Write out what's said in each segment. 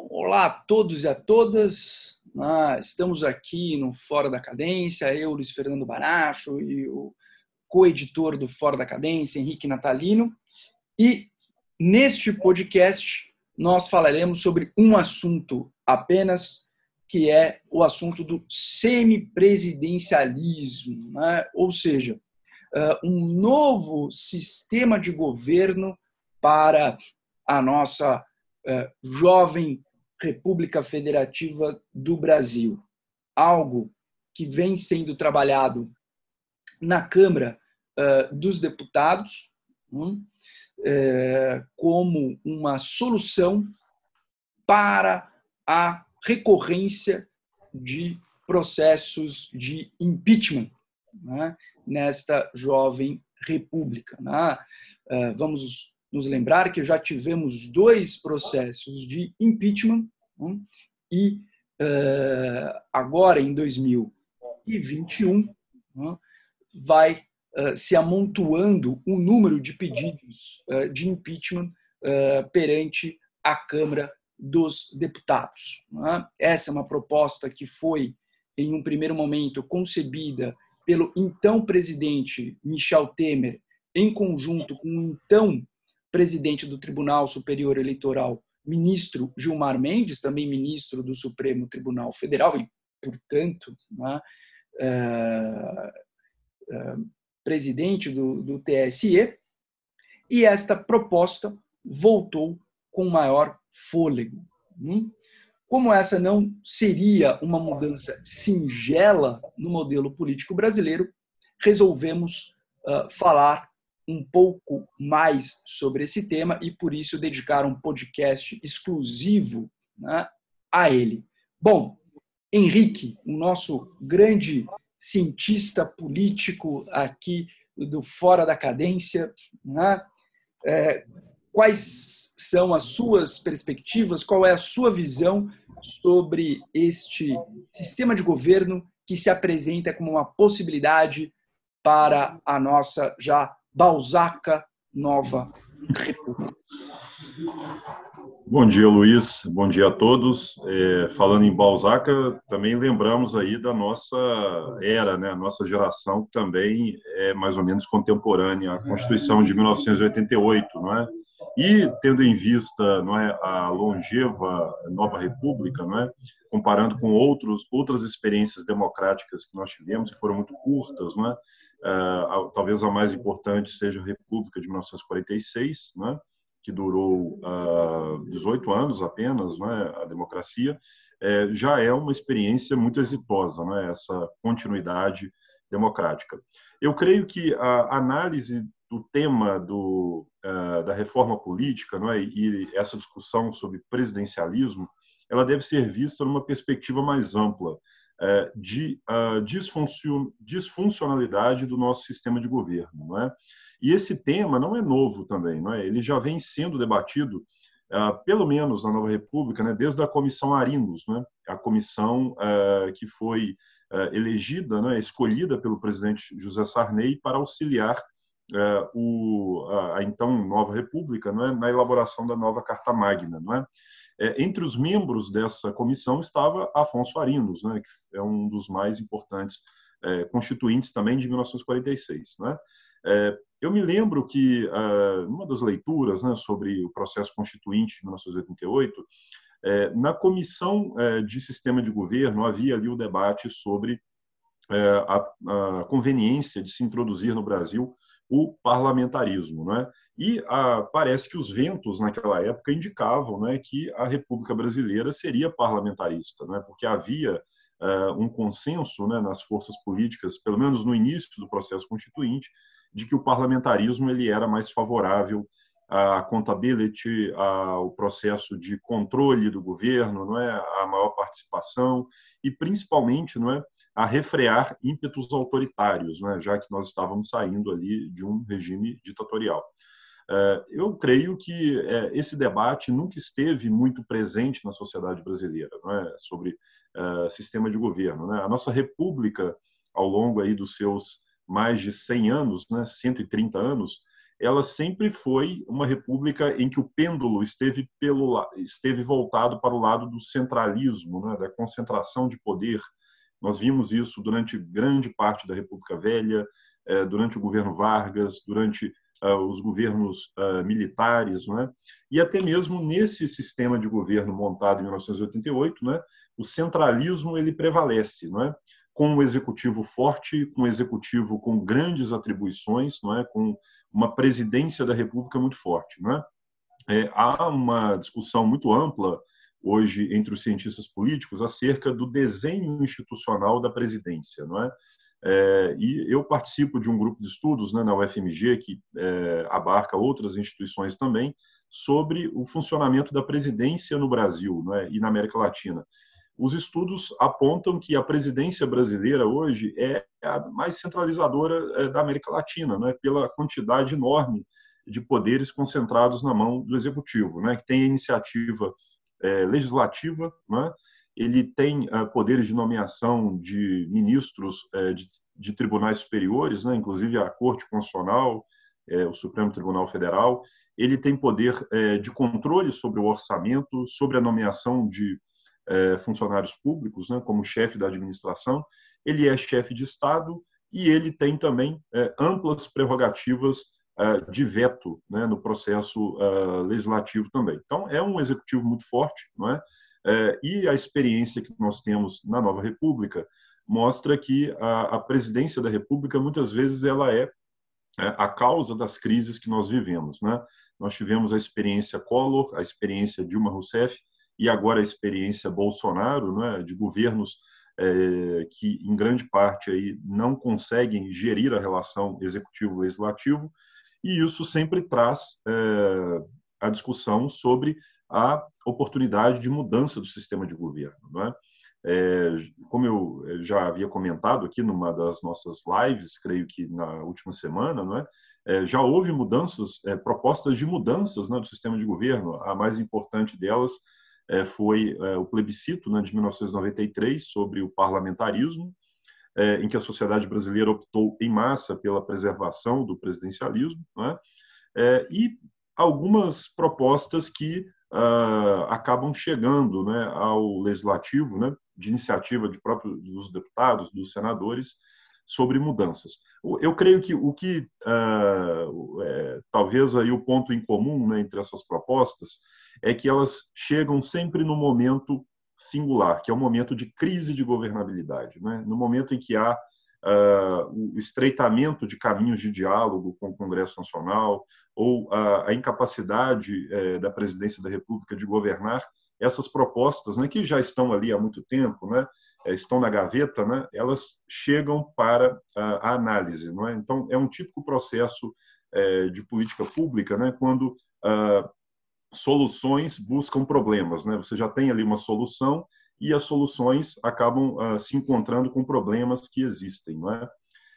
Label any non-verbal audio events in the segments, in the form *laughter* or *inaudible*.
Olá a todos e a todas. Ah, estamos aqui no Fora da Cadência, eu, Luiz Fernando Baracho e o co-editor do Fora da Cadência, Henrique Natalino. E neste podcast nós falaremos sobre um assunto apenas, que é o assunto do semipresidencialismo, né? ou seja, ah, um novo sistema de governo para a nossa ah, jovem República Federativa do Brasil. Algo que vem sendo trabalhado na Câmara uh, dos Deputados um, uh, como uma solução para a recorrência de processos de impeachment né, nesta jovem república. Né? Uh, vamos nos lembrar que já tivemos dois processos de impeachment né? e uh, agora, em 2021, né, vai uh, se amontoando o número de pedidos uh, de impeachment perante a Câmara dos Deputados. Né? Essa é uma proposta que foi, em um primeiro momento, concebida pelo então presidente Michel Temer, em conjunto com o então presidente do Tribunal Superior Eleitoral, ministro Gilmar Mendes, também ministro do Supremo Tribunal Federal e, portanto, né, é, é, presidente do, do TSE, e esta proposta voltou com maior fôlego. Hum? Como essa não seria uma mudança singela no modelo político brasileiro, resolvemos uh, falar um pouco mais sobre esse tema e por isso dedicar um podcast exclusivo né, a ele. Bom, Henrique, o nosso grande cientista político aqui do Fora da Cadência, né, é, quais são as suas perspectivas, qual é a sua visão sobre este sistema de governo que se apresenta como uma possibilidade para a nossa já Balzaca Nova República. Bom dia, Luiz. Bom dia a todos. É, falando em Balzaca, também lembramos aí da nossa era, né? A nossa geração que também é mais ou menos contemporânea à Constituição de 1988, não é? E tendo em vista, não é, a longeva Nova República, não é? Comparando com outros outras experiências democráticas que nós tivemos que foram muito curtas, não é? Uh, talvez a mais importante seja a República de 1946, né, que durou uh, ah, 18 anos apenas, né, a democracia, é, já é uma experiência muito exitosa, né, essa continuidade democrática. Eu creio que a análise do tema do, uh, da reforma política é, e essa discussão sobre presidencialismo, ela deve ser vista numa perspectiva mais ampla, de uh, disfuncionalidade do nosso sistema de governo. Não é? E esse tema não é novo também, não é? ele já vem sendo debatido, uh, pelo menos na Nova República, né, desde a Comissão Arinos, né, a comissão uh, que foi elegida, né, escolhida pelo presidente José Sarney para auxiliar a, a, então Nova República não é? na elaboração da nova Carta Magna. Não é? É, entre os membros dessa comissão estava Afonso Arinos, né, que é um dos mais importantes é, constituintes também de 1946. Né? É, eu me lembro que, uh, numa das leituras né, sobre o processo constituinte de 1988, é, na comissão é, de sistema de governo havia ali o debate sobre a, a conveniência de se introduzir no Brasil o parlamentarismo. Né? E ah, parece que os ventos naquela época indicavam né, que a República Brasileira seria parlamentarista, né? porque havia ah, um consenso né, nas forças políticas, pelo menos no início do processo constituinte, de que o parlamentarismo ele era mais favorável à accountability, ao processo de controle do governo, não é, a maior participação e principalmente, não é, a refrear ímpetos autoritários, né, já que nós estávamos saindo ali de um regime ditatorial. É, eu creio que é, esse debate nunca esteve muito presente na sociedade brasileira, é? sobre é, sistema de governo. A nossa república, ao longo aí dos seus mais de 100 anos, né, 130 anos, ela sempre foi uma república em que o pêndulo esteve, pelo, esteve voltado para o lado do centralismo, né, da concentração de poder. Nós vimos isso durante grande parte da República Velha, eh, durante o governo Vargas, durante uh, os governos uh, militares, né? e até mesmo nesse sistema de governo montado em 1988, né? o centralismo ele prevalece, não é? com um executivo forte, com um executivo com grandes atribuições, não é? com uma presidência da República muito forte. Não é? É, há uma discussão muito ampla hoje entre os cientistas políticos acerca do desenho institucional da presidência, não é? É, e eu participo de um grupo de estudos né, na UFMG, que é, abarca outras instituições também, sobre o funcionamento da presidência no Brasil né, e na América Latina. Os estudos apontam que a presidência brasileira hoje é a mais centralizadora é, da América Latina, né, pela quantidade enorme de poderes concentrados na mão do executivo, né, que tem a iniciativa é, legislativa, né, ele tem uh, poderes de nomeação de ministros uh, de, de, tribunais superiores, né, inclusive a Corte Constitucional, uh, o Supremo Tribunal Federal. Ele tem poder de controle sobre o orçamento, sobre a nomeação de funcionários públicos, né, como chefe da administração. Ele é chefe de Estado e ele tem também amplas prerrogativas de veto né, no processo legislativo também. Então, é um executivo muito forte, não é? É, e a experiência que nós temos na nova República mostra que a, a presidência da República muitas vezes ela é, é a causa das crises que nós vivemos, né? Nós tivemos a experiência Collor, a experiência Dilma Rousseff e agora a experiência Bolsonaro, né, de governos é, que em grande parte aí não conseguem gerir a relação executivo-legislativo e isso sempre traz é, a discussão sobre a oportunidade de mudança do sistema de governo. Não é? É, como eu já havia comentado aqui numa das nossas lives, creio que na última semana, não é? é já houve mudanças, é, propostas de mudanças né, do sistema de governo. A mais importante delas é, foi é, o plebiscito né, de 1993 sobre o parlamentarismo, é, em que a sociedade brasileira optou em massa pela preservação do presidencialismo, é? e algumas propostas que uh, acabam chegando né, ao legislativo, né, de iniciativa de próprio, dos deputados, dos senadores, sobre mudanças. Eu creio que o que uh, é, talvez aí o ponto em comum né, entre essas propostas é que elas chegam sempre no momento singular, que é o momento de crise de governabilidade, né? no momento em que há uh, o estreitamento de caminhos de diálogo com o Congresso Nacional ou a, a incapacidade uh, da presidência da República de governar essas propostas, né, que já estão ali há muito tempo, né, eh, estão na gaveta, né, elas chegam para a, a análise, não é? Então é um típico processo uh, de política pública, né, quando ah, soluções buscam problemas, né? Você já tem ali uma solução e as soluções acabam uh, se encontrando com problemas que existem. Não é?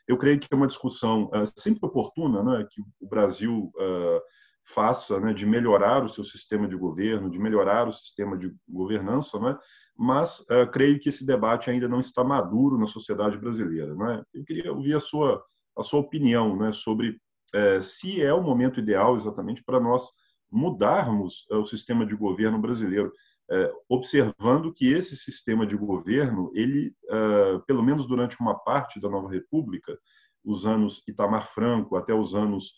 Eu creio que é uma discussão uh, sempre oportuna né, que o Brasil uh, faça né, de melhorar o seu sistema de governo, de melhorar o sistema de governança, né, mas creio que esse debate ainda não está maduro na sociedade brasileira. Né? Eu queria ouvir a sua, a sua opinião né, sobre eh, se é o momento ideal exatamente para nós mudarmos o sistema de governo brasileiro é, observando que esse sistema de governo, ele, é, pelo menos durante uma parte da Nova República, os anos Itamar Franco até os anos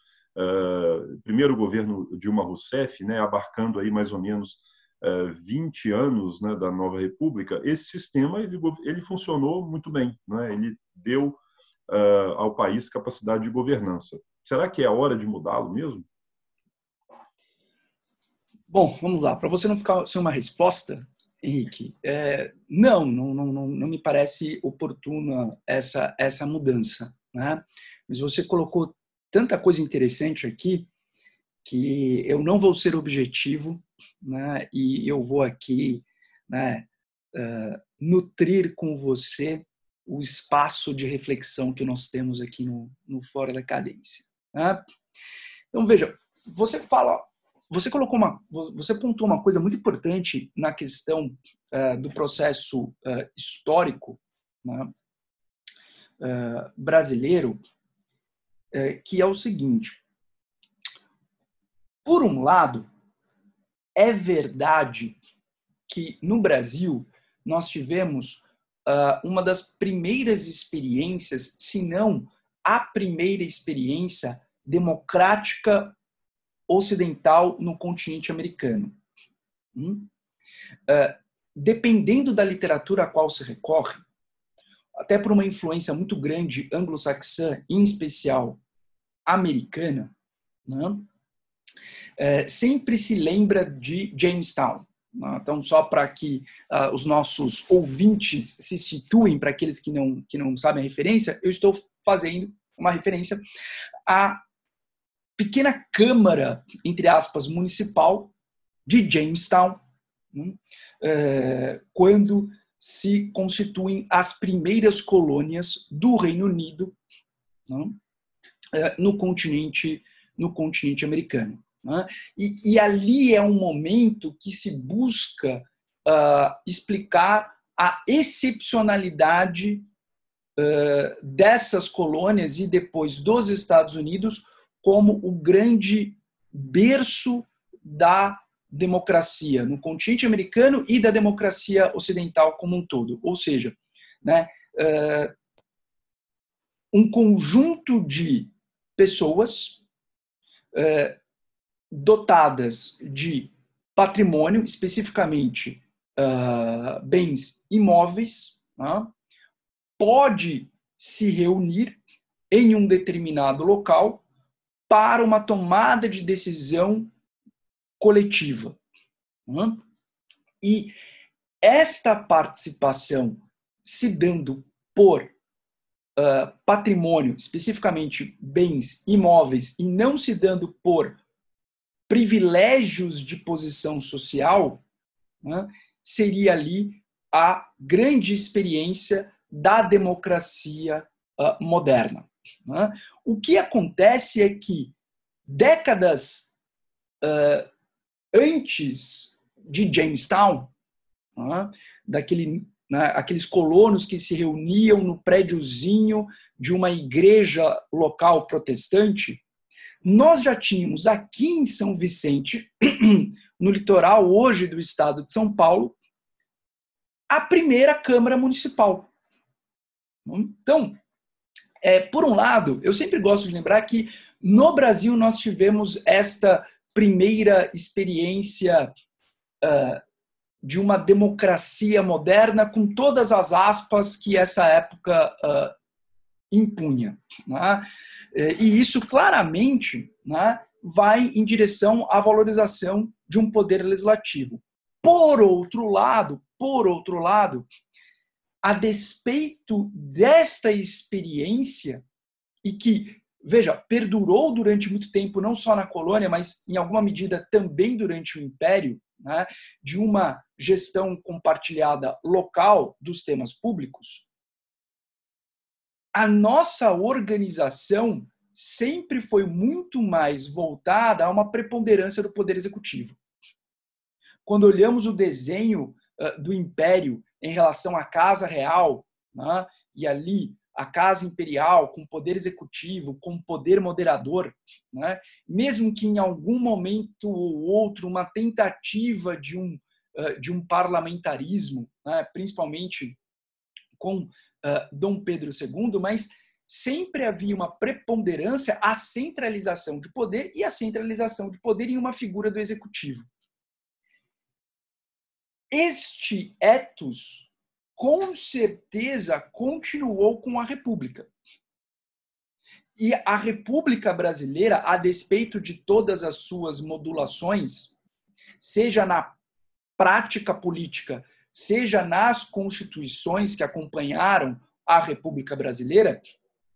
primeiro governo Dilma Rousseff, né, abarcando aí mais ou menos 20 anos né, da Nova República, esse sistema ele, ele funcionou muito bem, né? ele deu ao país capacidade de governança. Será que é a hora de mudá-lo mesmo? Bom, vamos lá. Para você não ficar sem uma resposta, Henrique, é, não, não, não, não me parece oportuna essa, essa mudança. Né? Mas você colocou tanta coisa interessante aqui que eu não vou ser objetivo né? e eu vou aqui né, uh, nutrir com você o espaço de reflexão que nós temos aqui no, no Fora da Cadência. Né? Então, veja, você fala você colocou uma, você pontuou uma coisa muito importante na questão uh, do processo uh, histórico né, uh, brasileiro, que é o seguinte: por um lado, é verdade que no Brasil nós tivemos uma das primeiras experiências, se não a primeira experiência democrática ocidental no continente americano. Hum? Uh, dependendo da literatura a qual se recorre, até por uma influência muito grande anglo-saxã, em especial americana, né? é, sempre se lembra de Jamestown. Né? Então, só para que uh, os nossos ouvintes se situem, para aqueles que não, que não sabem a referência, eu estou fazendo uma referência à pequena Câmara, entre aspas, municipal de Jamestown, né? é, quando se constituem as primeiras colônias do Reino Unido né? é, no continente no continente americano. Né? E, e, ali é um momento que se busca uh, explicar a excepcionalidade uh, dessas colônias e depois dos Estados Unidos como o grande berço da democracia no continente americano e da democracia ocidental como um todo. Ou seja, né, uh, um conjunto de pessoas uh, dotadas de patrimônio, especificamente uh, bens imóveis, uh, pode se reunir em um determinado local para uma tomada de decisão coletiva. E esta participação se dando por Uh, patrimônio, especificamente bens imóveis, e não se dando por privilégios de posição social, né, seria ali a grande experiência da democracia uh, moderna. Né? O que acontece é que décadas uh, antes de Jamestown, uh, daquele, né, aqueles colonos que se reuniam no prédiozinho de uma igreja local protestante, nós já tínhamos aqui em São Vicente, *clears throat* no litoral hoje do estado de São Paulo, a primeira Câmara Municipal. Então, é, por um lado, eu sempre gosto de lembrar que no Brasil nós tivemos esta primeira experiência uh, de uma democracia moderna com todas as aspas que essa época uh, impunha. Né? É, e isso claramente né, vai em direção à valorização de um poder legislativo. Por outro lado, por outro lado, a despeito desta experiência e que, veja, perdurou durante muito tempo, não só na colônia, mas em alguma medida também durante o Império, né, de uma gestão compartilhada local dos temas públicos, a nossa organização sempre foi muito mais voltada a uma preponderância do poder executivo. Quando olhamos o desenho do império em relação à casa real, né, e ali a casa imperial com poder executivo, com poder moderador, né, mesmo que em algum momento ou outro uma tentativa de um, de um parlamentarismo, né, principalmente com Dom Pedro II, mas sempre havia uma preponderância à centralização de poder e à centralização de poder em uma figura do executivo. Este ethos, com certeza, continuou com a República. E a República Brasileira, a despeito de todas as suas modulações, seja na prática política, seja nas constituições que acompanharam a República Brasileira,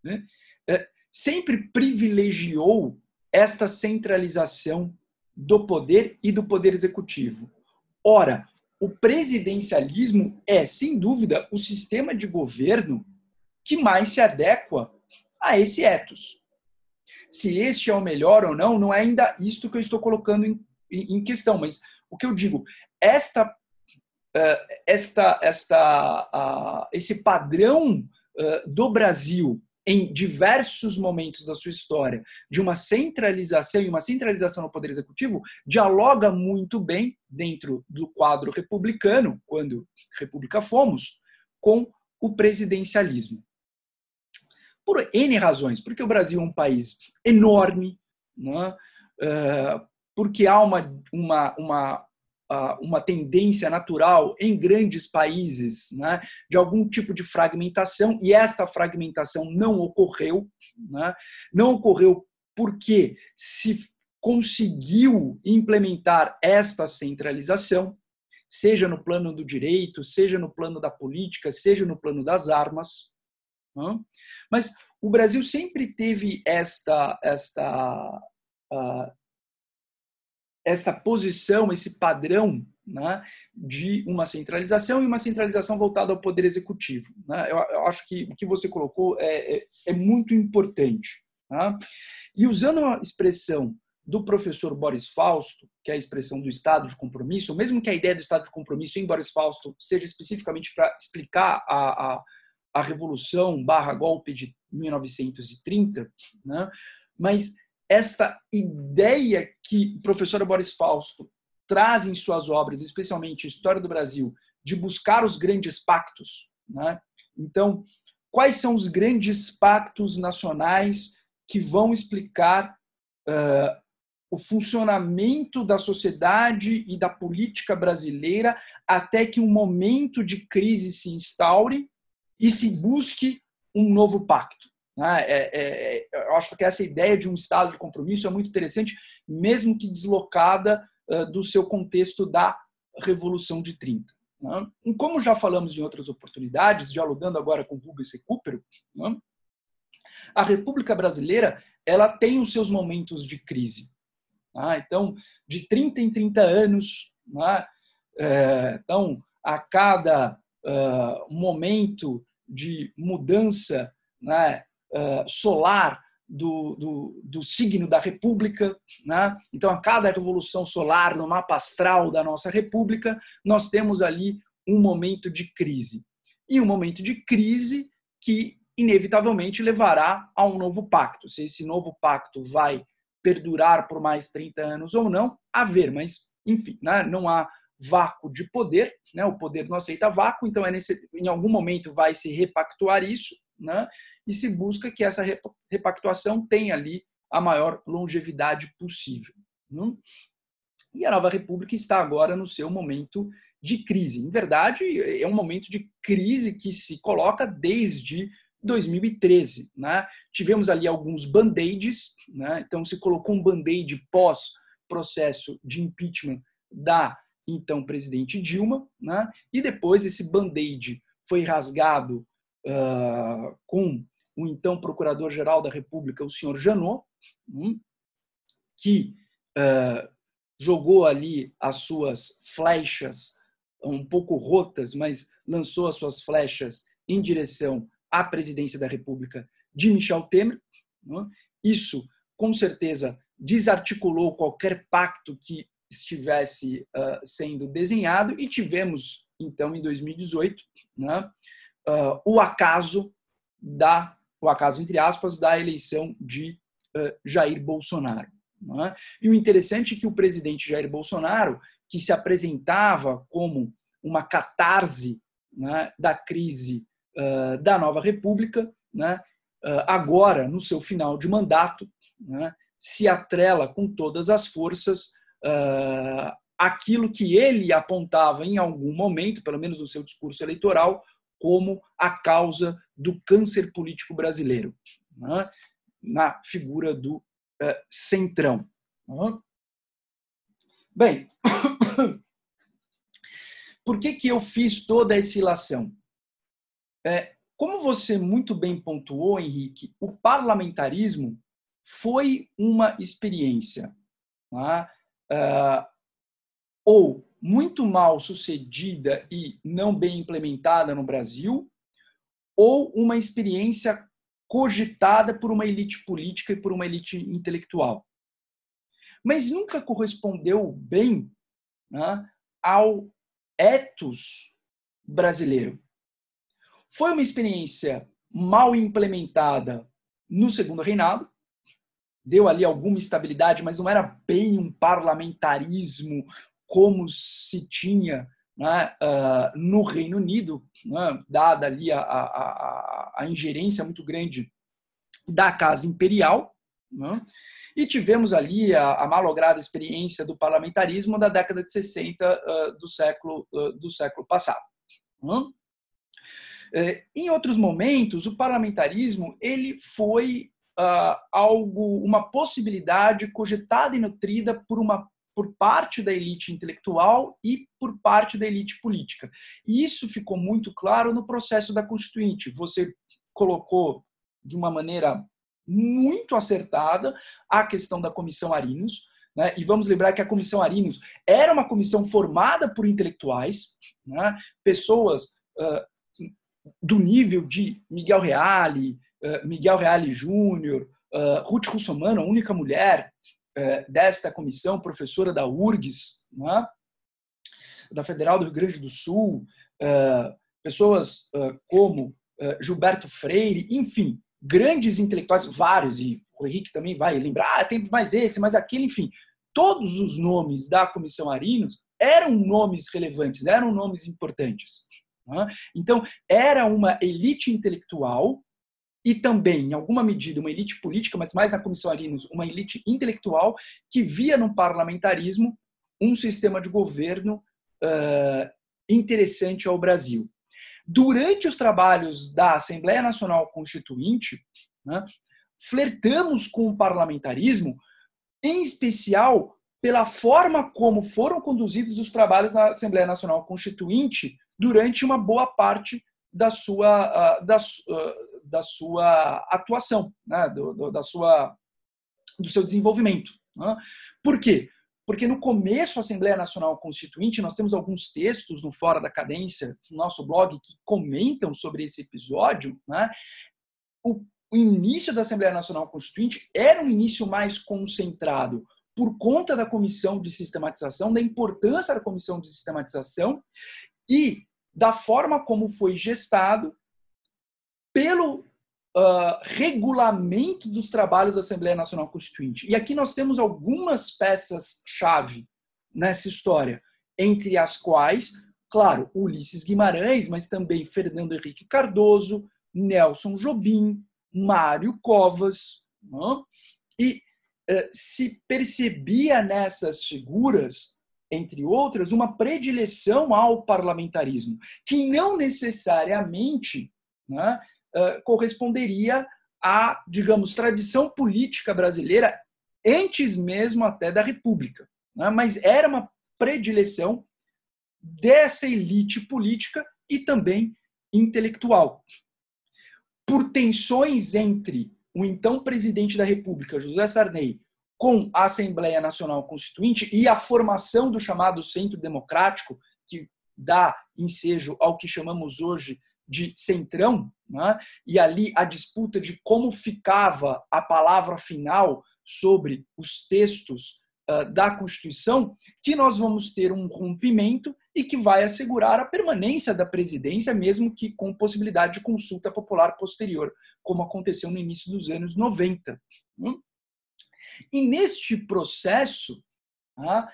né, é, sempre privilegiou esta centralização do poder e do poder executivo. Ora, o presidencialismo é, sem dúvida, o sistema de governo que mais se adequa a esse ethos. Se este é o melhor ou não, não é ainda isto que eu estou colocando em, em questão, mas o que eu digo, esta esta, esta, esse padrão do Brasil em diversos momentos da sua história de uma centralização e uma centralização no poder executivo dialoga muito bem dentro do quadro republicano, quando república fomos, com o presidencialismo. Por N razões, porque o Brasil é um país enorme, né? porque há uma, uma, uma uma tendência natural em grandes países né, de algum tipo de fragmentação, e essa fragmentação não ocorreu. Né, não ocorreu porque se conseguiu implementar esta centralização, seja no plano do direito, seja no plano da política, seja no plano das armas. Né, mas o Brasil sempre teve esta, esta uh, essa posição, esse padrão né, de uma centralização e uma centralização voltada ao poder executivo. Né? Eu, eu, acho que o que você colocou é, é, é muito importante. Tá? E usando uma expressão do professor Boris Fausto, que é a expressão do estado de compromisso, mesmo que a ideia do estado de compromisso em Boris Fausto seja especificamente para explicar a, a, a revolução barra golpe de 1930, né? mas esta ideia que o professor Boris Fausto traz em suas obras, especialmente História do Brasil, de buscar os grandes pactos. Né? Então, quais são os grandes pactos nacionais que vão explicar uh, o funcionamento da sociedade e da política brasileira até que um momento de crise se instaure e se busque um novo pacto? Né? É, é, eu acho que essa ideia de um estado de compromisso é muito interessante, mesmo que deslocada uh, do seu contexto da Revolução de 30. Né? E como já falamos em outras oportunidades, dialogando agora com Rubens Recupero, né? a República Brasileira ela tem os seus momentos de crise. Né? Então, de 30 em 30 anos, né? é, então, a cada uh, momento de mudança né, solar do, do, do, signo da República. Né? Então, a cada revolução solar no mapa astral da nossa República, nós temos ali um momento de crise. E um momento de crise que, inevitavelmente, levará a um novo pacto. Se esse novo pacto vai perdurar por mais 30 anos ou não, a ver, mas, enfim, né? não há vácuo de poder, né? o poder não aceita vácuo, então é nesse, em algum momento vai se repactuar isso, né? E se busca que essa repactuação tenha ali a maior longevidade possível. Né? E a Nova República está agora no seu momento de crise. Em verdade, é um momento de crise que se coloca desde 2013. Né? Tivemos ali alguns band-aids, né? então se colocou um band-aid pós-processo de impeachment da então presidente Dilma, né? e depois esse band-aid foi rasgado uh, com o então Procurador-Geral da República, o senhor Janot, hum, que uh, jogou ali as suas flechas um pouco rotas, mas lançou as suas flechas em direção à presidência da República de Michel Temer. Hum, isso, com certeza, desarticulou qualquer pacto que estivesse uh, sendo desenhado e tivemos, então, em 2018, né, uh, o acaso da o acaso entre aspas da eleição de uh, Jair Bolsonaro. É? E o interessante é que o presidente Jair Bolsonaro, que se apresentava como uma catarse né, da crise uh, da nova república, né, agora, no seu final de mandato, né, se atrela com todas as forças uh, aquilo que ele apontava em algum momento, pelo menos no seu discurso eleitoral, como a causa do câncer político brasileiro, né? na figura do uh, centrão. Né? Bem, *coughs* por que, que eu fiz toda essa ilação? É, como você muito bem pontuou, Henrique, o parlamentarismo foi uma experiência uh, ou muito mal sucedida e não bem implementada no Brasil, ou uma experiência cogitada por uma elite política e por uma elite intelectual. Mas nunca correspondeu bem né, ao ethos brasileiro. Foi uma experiência mal implementada no segundo reinado, deu ali alguma estabilidade, mas não era bem um parlamentarismo como se tinha né, uh, no Reino Unido, né, dada ali a, a, a, a, ingerência muito grande da Casa Imperial. Né, e tivemos ali a, malograda experiência do parlamentarismo da década de 60 uh, do, século, uh, do século passado. Né. É, em outros momentos, o parlamentarismo ele foi algo, uma possibilidade cogitada e nutrida por uma por parte da elite intelectual e por parte da elite política. E isso ficou muito claro no processo da Constituinte. Você colocou de uma maneira muito acertada a questão da Comissão Arinos, né? e vamos lembrar que a Comissão Arinos era uma comissão formada por intelectuais, né? pessoas uh, do nível de Miguel Reale, uh, Miguel Reale Júnior, uh, Ruth Russomano, a única mulher desta comissão, professora da URGS, né? da Federal do Rio Grande do Sul, é, pessoas é, como Gilberto Freire, enfim, grandes intelectuais, vários, e o Henrique também vai lembrar, ah, tem mais esse, mais aquele, enfim. Todos os nomes da Comissão Arinos eram nomes relevantes, eram nomes importantes. Né? Então, era uma elite intelectual e também, em alguma medida, uma elite política, mas mais na Comissão Arinos, uma elite intelectual que via no parlamentarismo um sistema de governo uh, interessante ao Brasil. Durante os trabalhos da Assembleia Nacional Constituinte, né, flertamos com o parlamentarismo, em especial pela forma como foram conduzidos os trabalhos na Assembleia Nacional Constituinte durante uma boa parte da sua, da, da sua atuação, né? do, do, da sua, do seu desenvolvimento. Né? Por quê? Porque no começo da Assembleia Nacional Constituinte, nós temos alguns textos no Fora da Cadência, no nosso blog, que comentam sobre esse episódio. Né? O, o início da Assembleia Nacional Constituinte era um início mais concentrado por conta da comissão de sistematização, da importância da comissão de sistematização e da forma como foi gestado pelo uh, regulamento dos trabalhos da Assembleia Nacional Constituinte. E aqui nós temos algumas peças-chave nessa história, entre as quais, claro, Ulisses Guimarães, mas também Fernando Henrique Cardoso, Nelson Jobim, Mário Covas. Né? E uh, se percebia nessas figuras entre outras, uma predileção ao parlamentarismo, que não necessariamente né, corresponderia à, digamos, tradição política brasileira antes mesmo até da República. Né, mas era uma predileção dessa elite política e também intelectual. Por tensões entre o então presidente da República, José Sarney, com a Assembleia Nacional Constituinte e a formação do chamado Centro Democrático, que dá ensejo ao que chamamos hoje de centrão, né? e ali a disputa de como ficava a palavra final sobre os textos uh, da Constituição, que nós vamos ter um rompimento e que vai assegurar a permanência da presidência, mesmo que com possibilidade de consulta popular posterior, como aconteceu no início dos anos 90. Né? E neste processo, eh,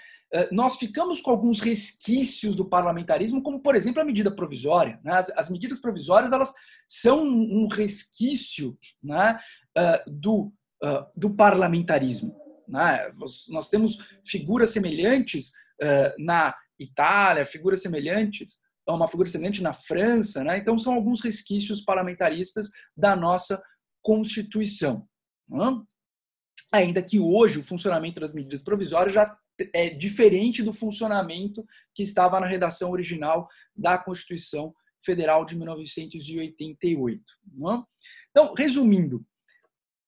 nós ficamos com alguns resquícios do parlamentarismo, como, por exemplo, a medida provisória. Né? As, medidas provisórias elas são um resquício né, eh, do, eh, do parlamentarismo. Né? Nós temos figuras semelhantes na Itália, figuras semelhantes, uma figura semelhante na França. Né? Então, são alguns resquícios parlamentaristas da nossa Constituição. Né? ainda que hoje o funcionamento das medidas provisórias já é diferente do funcionamento que estava na redação original da Constituição Federal de 1988. Não? É? Então, resumindo,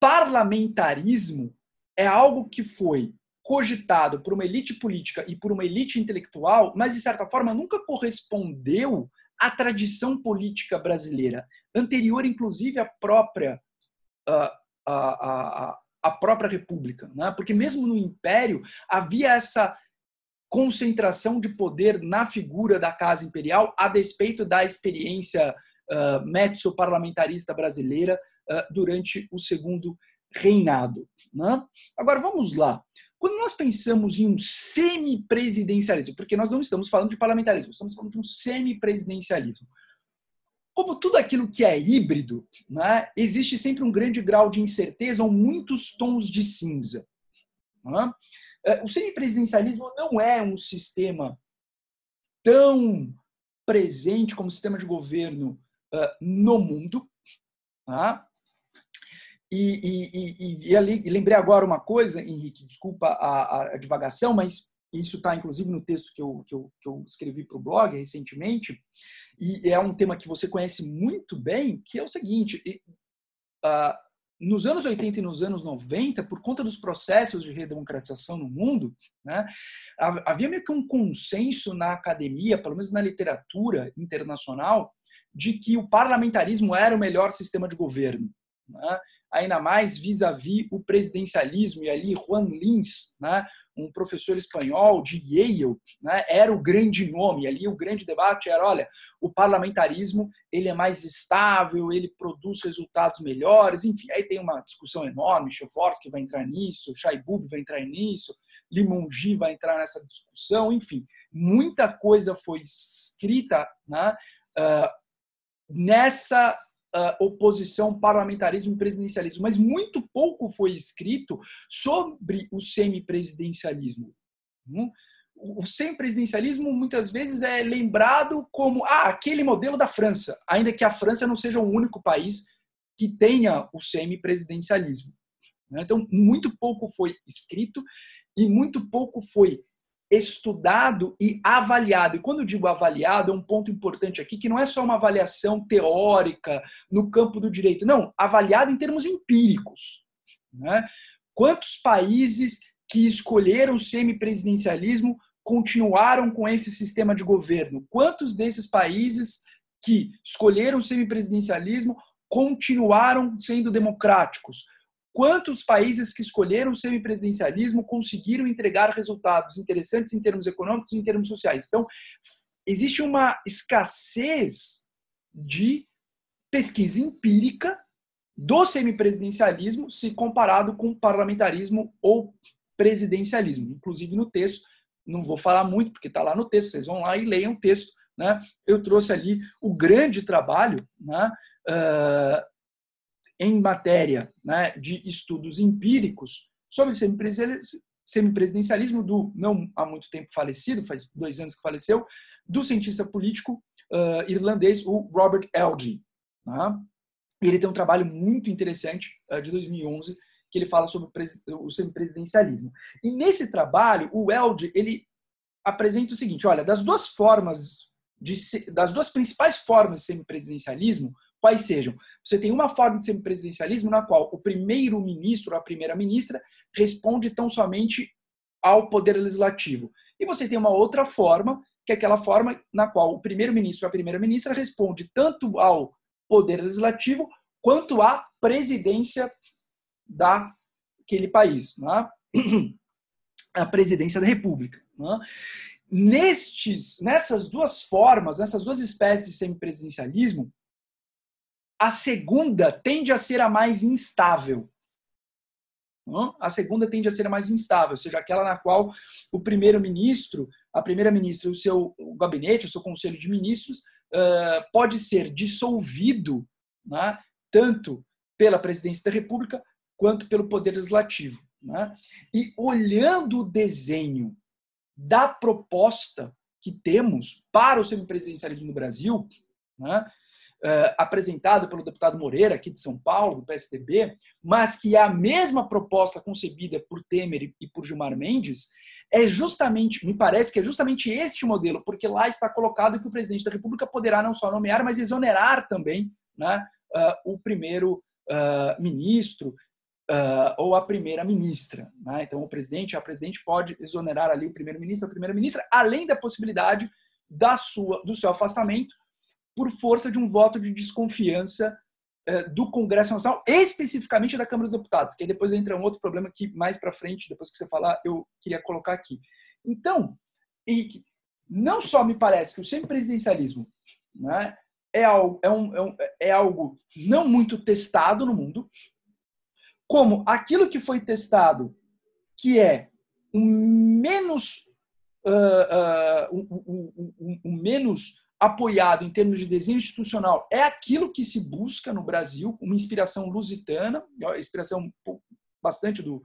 parlamentarismo é algo que foi cogitado por uma elite política e por uma elite intelectual, mas de certa forma nunca correspondeu à tradição política brasileira, anterior inclusive à própria a, a, a própria república, né? porque mesmo no império havia essa concentração de poder na figura da casa imperial, a despeito da experiência uh, mezzo-parlamentarista brasileira uh, durante o segundo reinado. Né? Agora, vamos lá. Quando nós pensamos em um semipresidencialismo, porque nós não estamos falando de parlamentarismo, estamos falando de um semipresidencialismo. Como tudo aquilo que é híbrido, né, existe sempre um grande grau de incerteza ou muitos tons de cinza. Né? O semipresidencialismo não é um sistema tão presente como sistema de governo uh, no mundo. Tá? E, e, e, e, lembrei agora uma coisa, Henrique, desculpa a, a divagação, mas isso está inclusive no texto que eu, que eu, que eu escrevi para o blog recentemente, e é um tema que você conhece muito bem, que é o seguinte: uh, nos anos 80 e nos anos 90, por conta dos processos de redemocratização no mundo, né, havia meio que um consenso na academia, pelo menos na literatura internacional, de que o parlamentarismo era o melhor sistema de governo. Né? ainda mais vis-à-vis -vis o presidencialismo, e ali Juan Lins, né, um professor espanhol de Yale, né, era o grande nome, ali o grande debate era, olha, o parlamentarismo ele é mais estável, ele produz resultados melhores, enfim, aí tem uma discussão enorme, Cheforski vai entrar nisso, Chaibub vai entrar nisso, Limongi vai entrar nessa discussão, enfim, muita coisa foi escrita né, uh, nessa uh, oposição, parlamentarismo presidencialismo, mas muito pouco foi escrito sobre o semipresidencialismo. Hum? O semipresidencialismo muitas vezes é lembrado como ah, aquele modelo da França, ainda que a França não seja o único país que tenha o semipresidencialismo. Né? Então, muito pouco foi escrito e muito pouco foi estudado e avaliado. E quando eu digo avaliado, é um ponto importante aqui, que não é só uma avaliação teórica no campo do direito, não, avaliado em termos empíricos. Né? Quantos países que escolheram o semipresidencialismo continuaram com esse sistema de governo? Quantos desses países que escolheram o semipresidencialismo continuaram sendo democráticos? Quantos países que escolheram o semipresidencialismo conseguiram entregar resultados interessantes em termos econômicos e em termos sociais. Então, existe uma escassez de pesquisa empírica do semipresidencialismo se comparado com parlamentarismo ou presidencialismo. Inclusive no texto, não vou falar muito porque está lá no texto, vocês vão lá e leiam o texto. Né? Eu trouxe ali o grande trabalho né? Uh, em matéria né, de estudos empíricos sobre semipresidencialismo do não há muito tempo falecido, faz dois anos que faleceu, do cientista político uh, irlandês, o Robert Elgin. Né? Ele tem um trabalho muito interessante uh, de 2011 que ele fala sobre o semipresidencialismo. E nesse trabalho, o Elgin ele apresenta o seguinte: olha, das duas formas de, das duas principais formas de semipresidencialismo, quais sejam. Você tem uma forma de semipresidencialismo na qual o primeiro-ministro ou a primeira-ministra responde tão somente ao poder legislativo. E você tem uma outra forma, que é aquela forma na qual o primeiro-ministro ou a primeira-ministra responde tanto ao poder legislativo quanto à presidência daquele país, né? *clears throat* a presidência da República. Né? Nestes, nessas duas formas, nessas duas espécies de semipresidencialismo, a segunda tende a ser a mais instável. A segunda tende a ser a mais instável, ou seja, aquela na qual o primeiro-ministro, a primeira-ministra o seu gabinete, o seu conselho de ministros, pode ser dissolvido né, tanto pela presidência da República quanto pelo Poder Legislativo. Né? E olhando o desenho da proposta que temos para o semipresidencialismo no Brasil, né, uh, apresentado pelo deputado Moreira, aqui de São Paulo, do PSDB, mas que é a mesma proposta concebida por Temer e por Gilmar Mendes, é justamente, me parece que é justamente este modelo, porque lá está colocado que o presidente da República poderá não só nomear, mas exonerar também né, uh, o primeiro uh, ministro uh, ou a primeira-ministra. Né? Então, o presidente, a presidente pode exonerar ali o primeiro-ministro, a primeira-ministra, além da possibilidade da sua, do seu afastamento por força de um voto de desconfiança eh, do Congresso Nacional, especificamente da Câmara dos Deputados, que aí depois entra um outro problema que mais para frente, depois que você falar, eu queria colocar aqui. Então, Henrique, não só me parece que o semipresidencialismo né, é algo, é, um, é, um, é algo não muito testado no mundo, como aquilo que foi testado, que é o menos, uh, uh, um, um, um, menos apoiado em termos de desenho institucional, é aquilo que se busca no Brasil, uma inspiração lusitana, inspiração bastante do,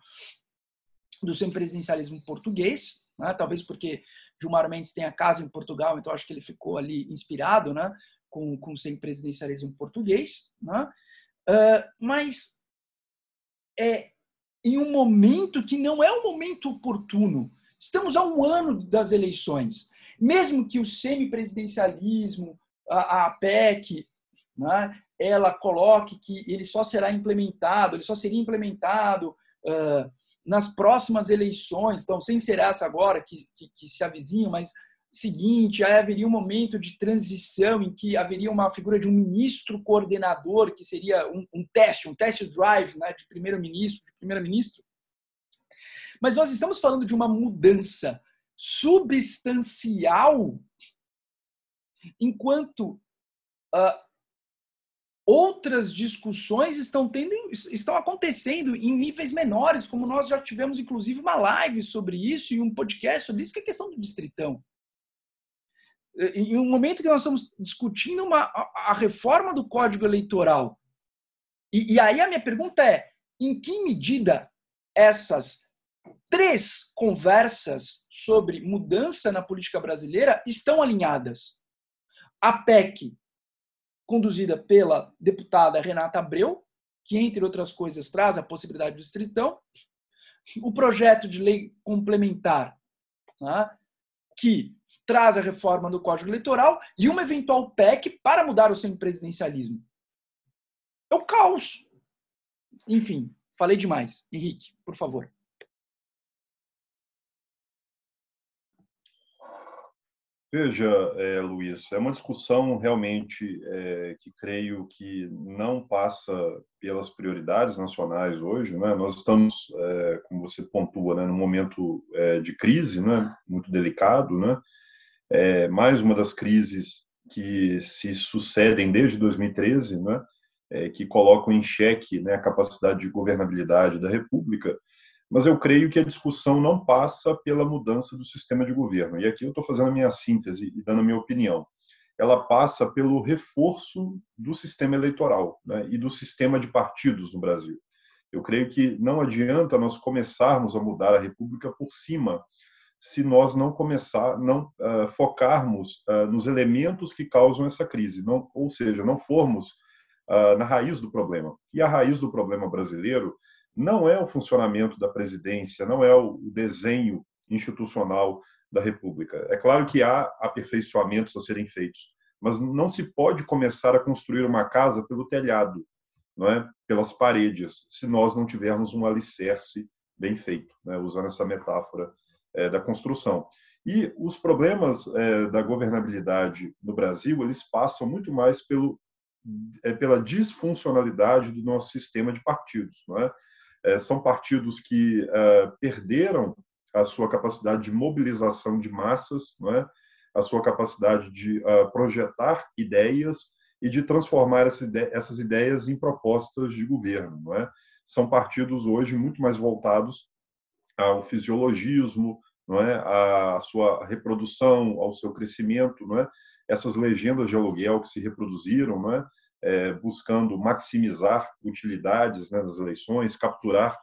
do semipresidencialismo português, né? talvez porque Gilmar Mendes tem a casa em Portugal, então acho que ele ficou ali inspirado né? com, com o semipresidencialismo português. Né? Uh, mas é em um momento que não é um momento oportuno. Estamos a um ano das eleições. Mesmo que o semipresidencialismo, a, a PEC, né, ela coloque que ele só será implementado, ele só seria implementado uh, nas próximas eleições, então sem ser essa agora que, que, que se avizinha, mas seguinte, aí haveria um momento de transição em que haveria uma figura de um ministro coordenador, que seria um, um teste, um test drive né, de primeiro-ministro, de primeira-ministra. Mas nós estamos falando de uma mudança substancial, enquanto uh, outras discussões estão, tendo, estão acontecendo em níveis menores, como nós já tivemos, inclusive, uma live sobre isso e um podcast sobre isso, que é questão do distritão. Em um momento que nós estamos discutindo uma, a, a reforma do Código Eleitoral, e, e aí a minha pergunta é: em que medida essas três conversas sobre mudança na política brasileira estão alinhadas? A PEC, conduzida pela deputada Renata Abreu, que, entre outras coisas, traz a possibilidade do distritão, o projeto de lei complementar, né, que traz a reforma do Código Eleitoral e uma eventual PEC para mudar o semipresidencialismo. É o caos. Enfim, falei demais. Henrique, por favor. Veja, é, Luiz, é uma discussão realmente é, que creio que não passa pelas prioridades nacionais hoje. Né? Nós estamos, é, como você pontua, né, num momento é, de crise né, muito delicado, né? é mais uma das crises que se sucedem desde 2013, né, é, que colocam em xeque né, a capacidade de governabilidade da República, mas eu creio que a discussão não passa pela mudança do sistema de governo. E aqui eu estou fazendo a minha síntese e dando a minha opinião. Ela passa pelo reforço do sistema eleitoral né, e do sistema de partidos no Brasil. Eu creio que não adianta nós começarmos a mudar a República por cima se nós não começar, não uh, focarmos uh, nos elementos que causam essa crise, não, ou seja, não formos uh, na raiz do problema. E a raiz do problema brasileiro não é o funcionamento da presidência, não é o desenho institucional da República. É claro que há aperfeiçoamentos a serem feitos, mas não se pode começar a construir uma casa pelo telhado, não é? pelas paredes, se nós não tivermos um alicerce bem feito, né? usando essa metáfora é, da construção. E os problemas é, da governabilidade no Brasil, eles passam muito mais pelo, é, pela disfuncionalidade do nosso sistema de partidos. Não é? É são partidos que é, perderam a sua capacidade de mobilização de massas, não é? a sua capacidade de uh, projetar ideias e de transformar essas ideias em propostas de governo. Não é? São partidos hoje muito mais voltados ao fisiologismo, é? a sua reprodução, ao seu crescimento, é? essas legendas de aluguel que se reproduziram, é? É, buscando maximizar utilidades né, nas eleições, capturar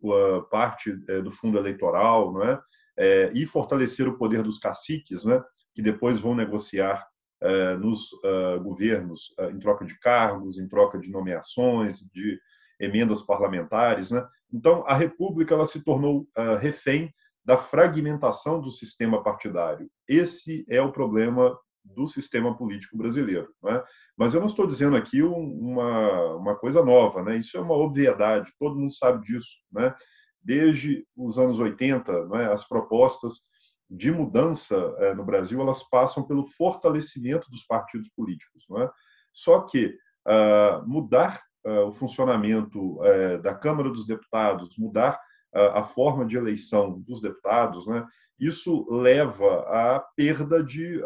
uh, parte é, do fundo eleitoral, não é? é? e fortalecer o poder dos caciques, não é? que depois vão negociar é, nos uh, governos uh, em troca de cargos, em troca de nomeações, de emendas parlamentares. Né? Então, a República ela se tornou uh, refém da fragmentação do sistema partidário. Esse é o problema do sistema político brasileiro. Né? Mas eu não estou dizendo aqui uma, uma coisa nova, né? isso é uma obviedade, todo mundo sabe disso. Né? Desde os anos 80, né, as propostas de mudança é, no Brasil elas passam pelo fortalecimento dos partidos políticos. Não é? Só que uh, mudar uh, o funcionamento uh, da Câmara dos Deputados, mudar a, a forma de eleição dos deputados, né, isso leva à perda de,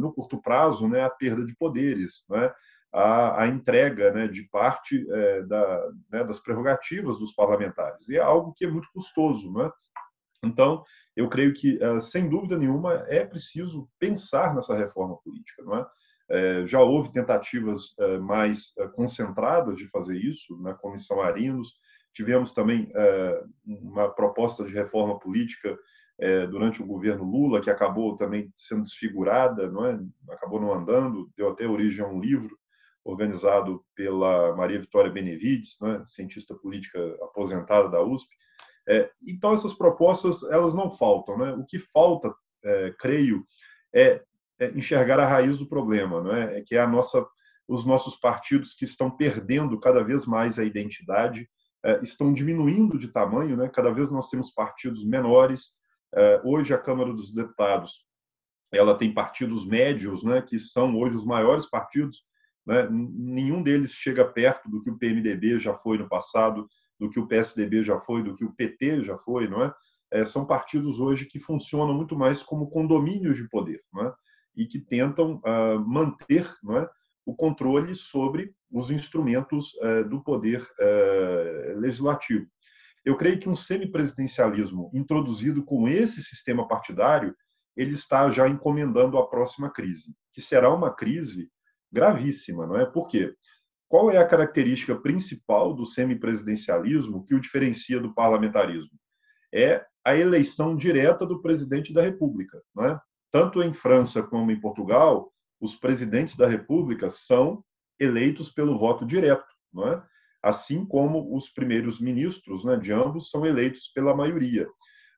no curto prazo, né, a perda de poderes, né, a, a entrega né, de parte é, da, né, das prerrogativas dos parlamentares. E é algo que é muito custoso. Né? Então, eu creio que, uh, sem dúvida nenhuma, é preciso pensar nessa reforma política. Não é? É, já houve tentativas é, mais é, concentradas de fazer isso na Comissão Arinos. Tivemos também é, uma proposta de reforma política é, durante o governo Lula, que acabou também sendo desfigurada, não é? acabou não andando, deu até origem a um livro organizado pela Maria Vitória Benevides, né? cientista política aposentada da USP. É, então, essas propostas, elas não faltam. Né? O que falta, é, creio, é, é, enxergar a raiz do problema, não é? é que é a nossa, os nossos partidos que estão perdendo cada vez mais a identidade, é, estão diminuindo de tamanho, né? cada vez nós temos partidos menores, é, hoje, a Câmara dos Deputados ela tem partidos médios, né, que são hoje os maiores partidos. Né, nenhum deles chega perto do que o PMDB já foi no passado, do que o PSDB já foi, do que o PT já foi, não é? é são partidos hoje que funcionam muito mais como condomínios de poder, não é? E que tentam uh, manter, não é? o controle sobre os instrumentos uh, do poder uh, legislativo. Eu creio que um semipresidencialismo introduzido com esse sistema partidário, ele está já encomendando a próxima crise, que será uma crise gravíssima, não é? Por quê? Qual é a característica principal do semipresidencialismo que o diferencia do parlamentarismo? É a eleição direta do presidente da República, não é? Tanto em França como em Portugal, os presidentes da República são eleitos pelo voto direto, não é? Assim como os primeiros ministros né, de ambos são eleitos pela maioria.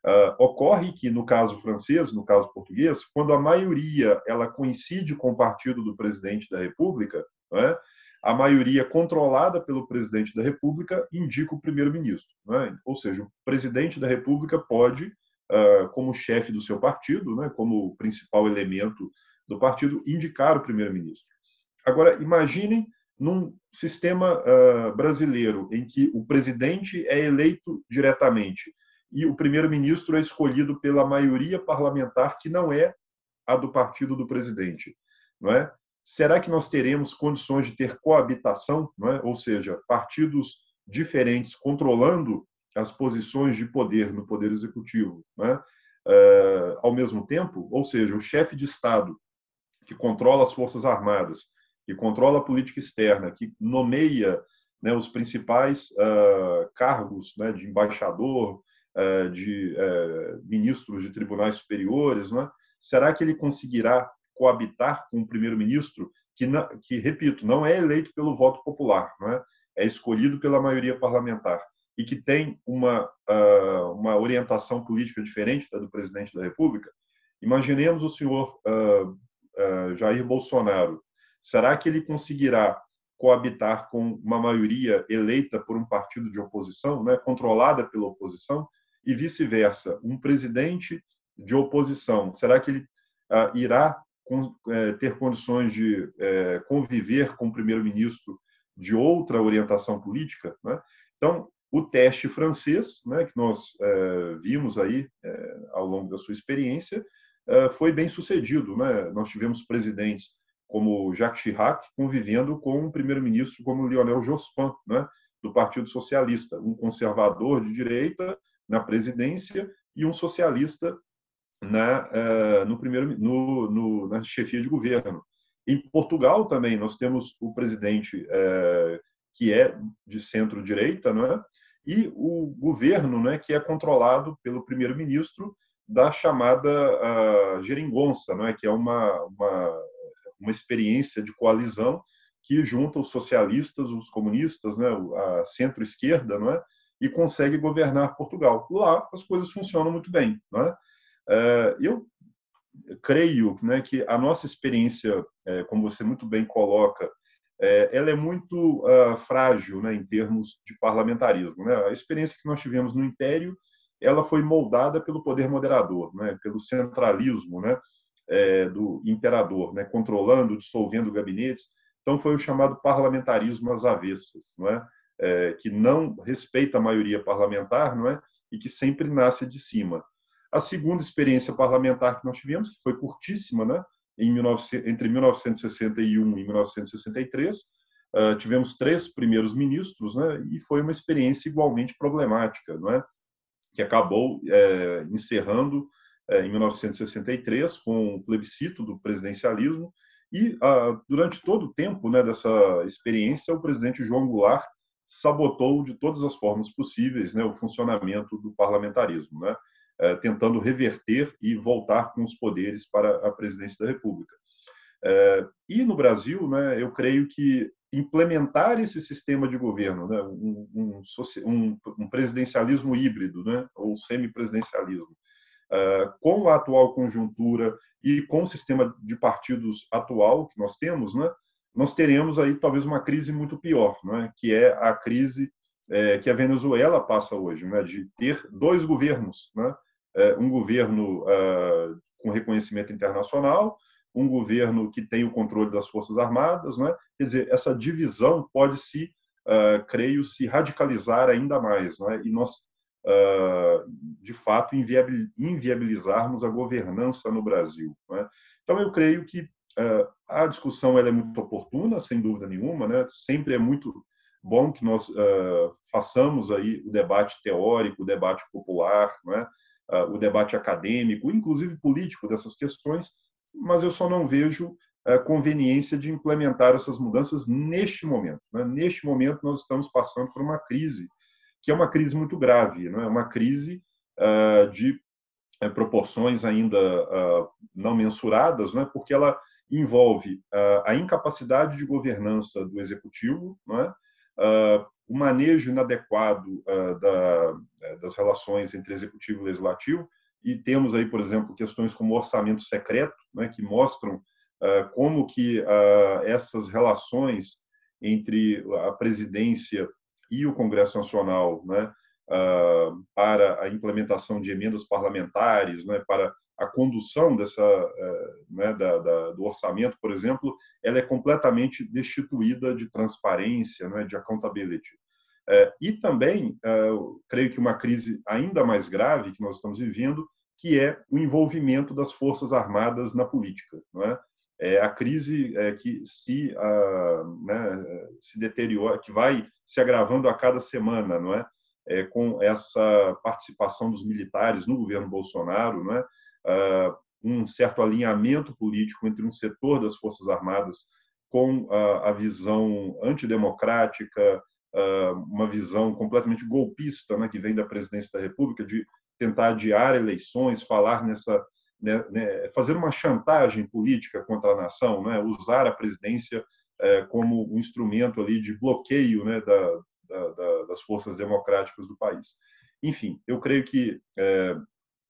Uh, ocorre que, no caso francês, no caso português, quando a maioria ela coincide com o partido do presidente da República, né, a maioria controlada pelo presidente da República indica o primeiro-ministro. Né? Ou seja, o presidente da República pode, uh, como chefe do seu partido, né, como principal elemento do partido, indicar o primeiro-ministro. Agora, imaginem num sistema uh, brasileiro em que o presidente é eleito diretamente e o primeiro-ministro é escolhido pela maioria parlamentar que não é a do partido do presidente, não é? Será que nós teremos condições de ter coabitação, não é? Ou seja, partidos diferentes controlando as posições de poder no poder executivo, não é? Uh, ao mesmo tempo, ou seja, o chefe de Estado que controla as forças armadas que controla a política externa, que nomeia né, os principais uh, cargos né, de embaixador, uh, de uh, ministros de tribunais superiores, né, será que ele conseguirá coabitar com o primeiro-ministro que, que, repito, não é eleito pelo voto popular, né, é escolhido pela maioria parlamentar e que tem uma, uma orientação política diferente da do presidente da República? Imaginemos o senhor Jair Bolsonaro Será que ele conseguirá coabitar com uma maioria eleita por um partido de oposição, né, controlada pela oposição, e vice-versa, um presidente de oposição, será que ele ah, irá com, eh, ter condições de eh, conviver com o primeiro-ministro de outra orientação política? Né? Então, o teste francês, né, que nós eh, vimos aí ao longo da sua experiência, foi bem sucedido. Né? Nós tivemos presidentes como Jacques Chirac, convivendo com um primeiro-ministro como Lionel Jospin, né, do Partido Socialista, um conservador de direita na presidência e um socialista na, uh, no primeiro, no, no, na chefia de governo. Em Portugal também nós temos o presidente uh, que é de centro-direita, não é? e o governo, né, que é controlado pelo primeiro-ministro da chamada uh, geringonça, não é? que é uma, uma uma experiência de coalizão que junta os socialistas, os comunistas, né, a centro-esquerda, não é? e consegue governar Portugal. Lá as coisas funcionam muito bem. Não é? é eu creio né, que a nossa experiência, é, como você muito bem coloca, é, ela é muito uh, frágil né, em termos de parlamentarismo. Né? A experiência que nós tivemos no Império ela foi moldada pelo poder moderador, né, pelo centralismo, né, é, do imperador, né, controlando, dissolvendo gabinetes. Então, foi o chamado parlamentarismo às avessas, não é? é? que não respeita a maioria parlamentar não é? e que sempre nasce de cima. A segunda experiência parlamentar que nós tivemos, que foi curtíssima, né? Em 19, entre 1961 e 1963, uh, tivemos três primeiros ministros, né? E foi uma experiência igualmente problemática, não é? Que acabou é, encerrando é, em 1963 com o plebiscito do presidencialismo e uh, durante todo o tempo né, dessa experiência o presidente João Goulart sabotou de todas as formas possíveis né, o funcionamento do parlamentarismo, né, é, tentando reverter e voltar com os poderes para a presidência da República. É, e no Brasil, né, eu creio que implementar esse sistema de governo, né, um, um, um, presidencialismo híbrido, né, ou semipresidencialismo, é, com a atual conjuntura e com o sistema de partidos atual que nós temos, né, nós teremos aí talvez uma crise muito pior, é? que é a crise é, que a Venezuela passa hoje, né? de ter dois governos, né? é, um governo com reconhecimento internacional, um governo que tem o controle das forças armadas, né? quer dizer, essa divisão pode se, uh, creio, se radicalizar ainda mais, é? e nós de fato inviabilizarmos a governança no Brasil. É? Então eu creio que é, a discussão ela é muito oportuna, sem dúvida nenhuma, né? Sempre é muito bom que nós uh, façamos aí o debate teórico, o debate popular? Uh, o debate acadêmico, inclusive político dessas questões, mas eu só não vejo uh, conveniência de implementar essas mudanças neste momento. Né? Neste momento nós estamos passando por uma crise que é uma crise muito grave, não é uma crise de proporções ainda não mensuradas, não é? porque ela envolve uh, a incapacidade de governança do executivo, é? uh, o manejo inadequado uh, da, eh, das relações entre executivo e legislativo, e temos aí, por exemplo, questões como orçamento secreto, é? que mostram como que essas relações entre a presidência e o Congresso Nacional, né, para a implementação de emendas parlamentares, né, para a condução dessa, é, né, da, da, do orçamento, por exemplo, ela é completamente destituída de transparência, né, de accountability. É, e também, é, creio que uma crise ainda mais grave que nós estamos vivendo, que é o envolvimento das forças armadas na política, não é? É a crise é, que se, a, né, se deteriora, que vai se agravando a cada semana, não é? é? com essa participação dos militares no governo Bolsonaro, não é? uh, um certo alinhamento político entre um setor das Forças Armadas com uh, a visão antidemocrática, uh, uma visão completamente golpista, né, que vem da presidência da República, de tentar adiar eleições, falar nessa. Né, né, fazer uma chantagem política contra a nação, né, usar a presidência eh, como um instrumento ali de bloqueio né, da, da, da, das forças democráticas do país. Enfim, eu creio que eh,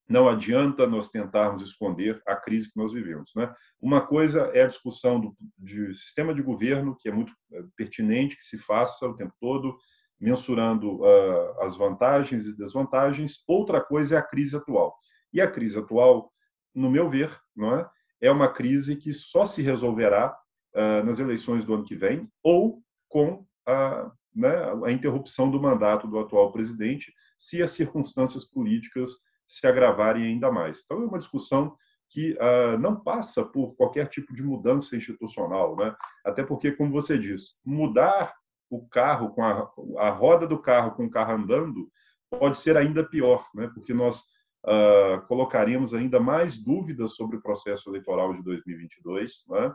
não adianta nós tentarmos esconder a crise que nós vivemos. Né? Uma coisa é a discussão do de sistema de governo, que é muito é, pertinente que se faça o tempo todo, mensurando uh, as vantagens e desvantagens. Outra coisa é a crise atual. E a crise atual, no meu ver, não é, é uma crise que só se resolverá uh, nas eleições do ano que vem ou com a, né, a interrupção do mandato do atual presidente, se as circunstâncias políticas se agravarem ainda mais. Então, é uma discussão que uh, não passa por qualquer tipo de mudança institucional, né? Até porque, como você diz, mudar o carro com a, a roda do carro com o carro andando pode ser ainda pior, né? Porque nós uh, colocaríamos ainda mais dúvidas sobre o processo eleitoral de 2022, né?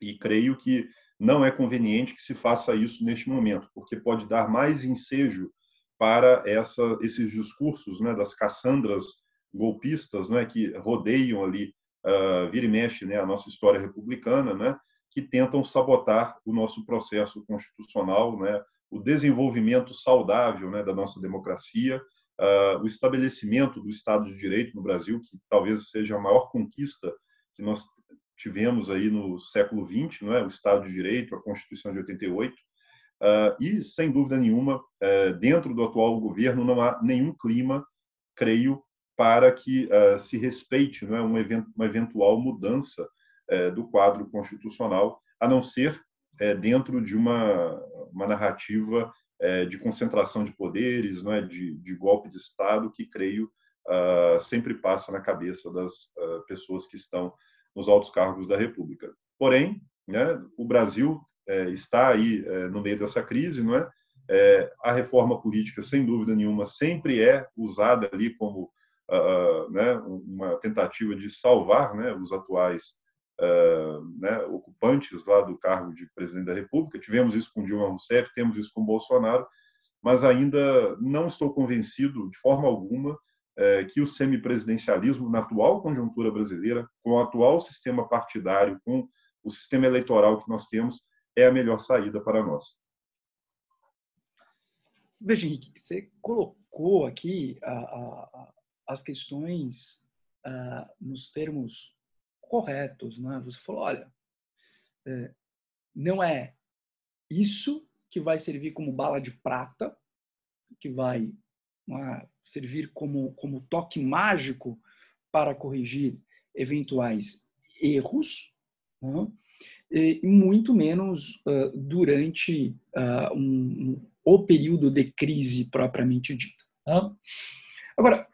E creio que não é conveniente que se faça isso neste momento, porque pode dar mais ensejo para essa, esses discursos né, das caçandras golpistas né, que rodeiam ali, uh, vira e mexe, né, a nossa história republicana, né, que tentam sabotar o nosso processo constitucional, né, o desenvolvimento saudável né, da nossa democracia, o estabelecimento do Estado de Direito no Brasil, que talvez seja a maior conquista que nós tivemos aí no século XX, não é? o Estado de Direito, a Constituição de 88, Uh, e, sem dúvida nenhuma, uh, dentro do atual governo não há nenhum clima, creio, para que uh, se respeite não é, uma eventual mudança eh, do quadro constitucional, a não ser eh, dentro de uma, uma narrativa de concentração de poderes, não é, de, de golpe de Estado, que creio uh, sempre passa na cabeça das uh, pessoas que estão nos altos cargos da República. Porém, né, o Brasil é, está aí é, no meio dessa crise, não é? é? A reforma política, sem dúvida nenhuma, sempre é usada ali como uh, né, uma tentativa de salvar né, os atuais né, ocupantes lá do cargo de presidente da República. Tivemos isso com Dilma Rousseff, temos isso com Bolsonaro, mas ainda não estou convencido de forma alguma que o semipresidencialismo, na atual conjuntura brasileira, com o atual sistema partidário, com o sistema eleitoral que nós temos, é a melhor saída para nós. Veja, Henrique, você colocou aqui a, a, as questões nos termos corretos, né? Você falou, olha, é, não é isso que vai servir como bala de prata, que vai é, servir como, como toque mágico para corrigir eventuais erros, né? e muito menos uh, durante uh, um, um, o período de crise propriamente dito. Agora,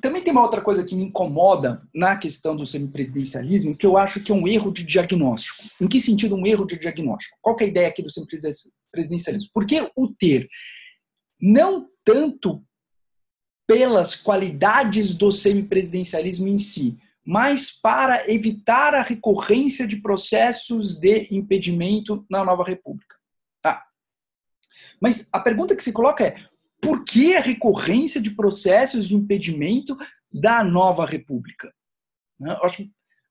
também tem uma outra coisa que me incomoda na questão do semipresidencialismo, que eu acho que é um erro de diagnóstico. Em que sentido um erro de diagnóstico? Qual é a ideia aqui do semipresidencialismo? Porque o ter não tanto pelas qualidades do semipresidencialismo em si, mas para evitar a recorrência de processos de impedimento na nova república. Tá. Mas a pergunta que se coloca é: por que a recorrência de processos de impedimento da nova república? Né?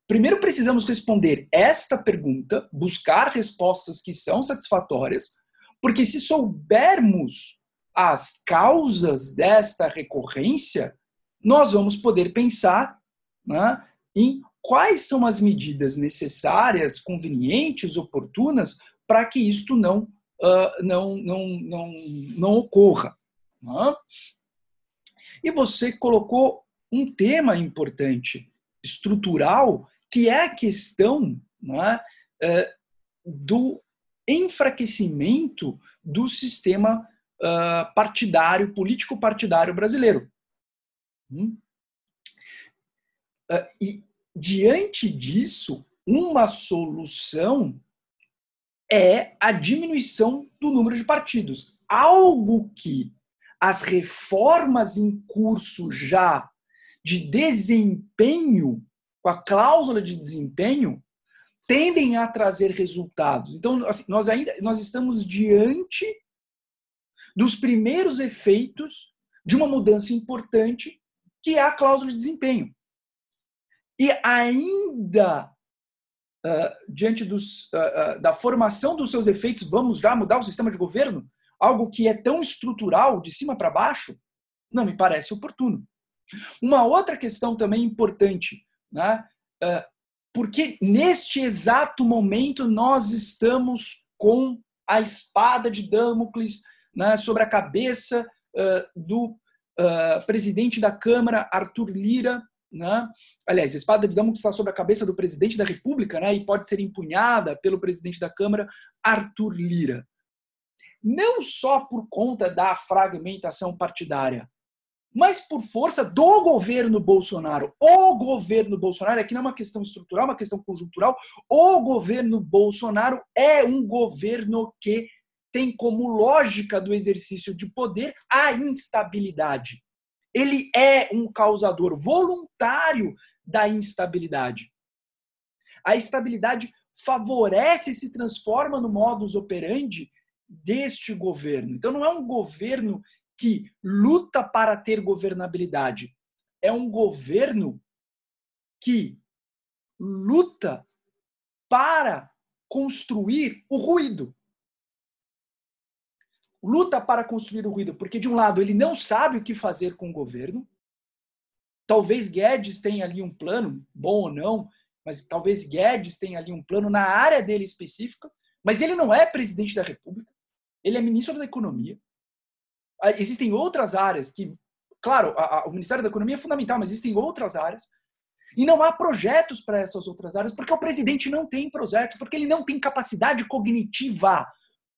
Primeiro precisamos responder esta pergunta, buscar respostas que são satisfatórias, porque se soubermos as causas desta recorrência, nós vamos poder pensar né, em quais são as medidas necessárias, convenientes, oportunas, para que isto não, uh, não, não, não, não ocorra. E você colocou um tema importante, estrutural, que é a questão né, uh, do enfraquecimento do sistema uh, partidário, político-partidário brasileiro. Hum? Uh, e, diante disso, uma solução é a diminuição do número de partidos. Algo que as reformas em curso já de desempenho, com a cláusula de desempenho, tendem a trazer resultados. Então, assim, nós ainda nós estamos diante dos primeiros efeitos de uma mudança importante, que é a cláusula de desempenho. E ainda uh, diante dos, uh, uh, da formação dos seus efeitos, vamos já mudar o sistema de governo? Algo que é tão estrutural, de cima para baixo? Não me parece oportuno. Uma outra questão também importante, né? porque neste exato momento nós estamos com a espada de Damocles né, sobre a cabeça uh, do uh, presidente da Câmara, Arthur Lira. Né? Aliás, a espada de Damocles está sobre a cabeça do presidente da República né, e pode ser empunhada pelo presidente da Câmara, Arthur Lira. Não só por conta da fragmentação partidária, mas por força do governo Bolsonaro. O governo Bolsonaro, aqui não é uma questão estrutural, é uma questão conjuntural. O governo Bolsonaro é um governo que tem como lógica do exercício de poder a instabilidade. Ele é um causador voluntário da instabilidade. A estabilidade favorece e se transforma no modus operandi deste governo. Então não é um governo que luta para ter governabilidade. É um governo que luta para construir o ruído luta para construir o ruído, porque de um lado ele não sabe o que fazer com o governo. Talvez Guedes tenha ali um plano, bom ou não, mas talvez Guedes tenha ali um plano na área dele específica, mas ele não é presidente da República, ele é ministro da Economia. Ah, existem outras áreas que, claro, a, a, o Ministério da Economia é fundamental, mas existem outras áreas. E não há projetos para essas outras áreas, porque o presidente não tem projeto, porque ele não tem capacidade cognitiva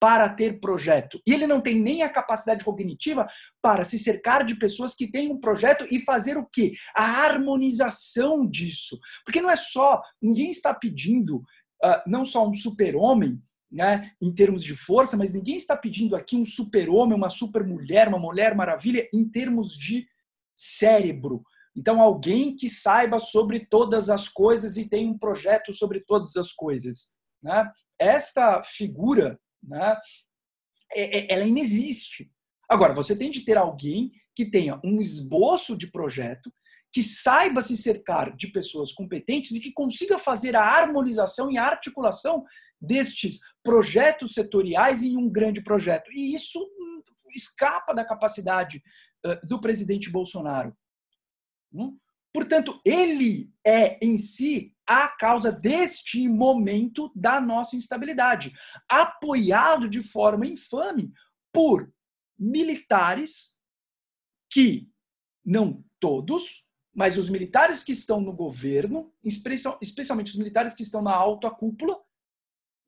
para ter projeto. E ele não tem nem a capacidade cognitiva para se cercar de pessoas que têm um projeto e fazer o quê? A harmonização disso. Porque não é só, ninguém está pedindo uh, não só um super-homem, né, em termos de força, mas ninguém está pedindo aqui um super-homem, uma super-mulher, uma mulher maravilha em termos de cérebro. Então, alguém que saiba sobre todas as coisas e tem um projeto sobre todas as coisas. Né? Esta figura, né, é, é, ela inexiste. Agora, você tem de ter alguém que tenha um esboço de projeto, que saiba se cercar de pessoas competentes e que consiga fazer a harmonização e a articulação destes projetos setoriais em um grande projeto. E isso hum, escapa da capacidade do presidente Bolsonaro. Hum? Portanto, ele é em si a causa deste momento da nossa instabilidade, apoiado de forma infame por militares que, não todos, mas os militares que estão no governo, especialmente os militares que estão na alta cúpula,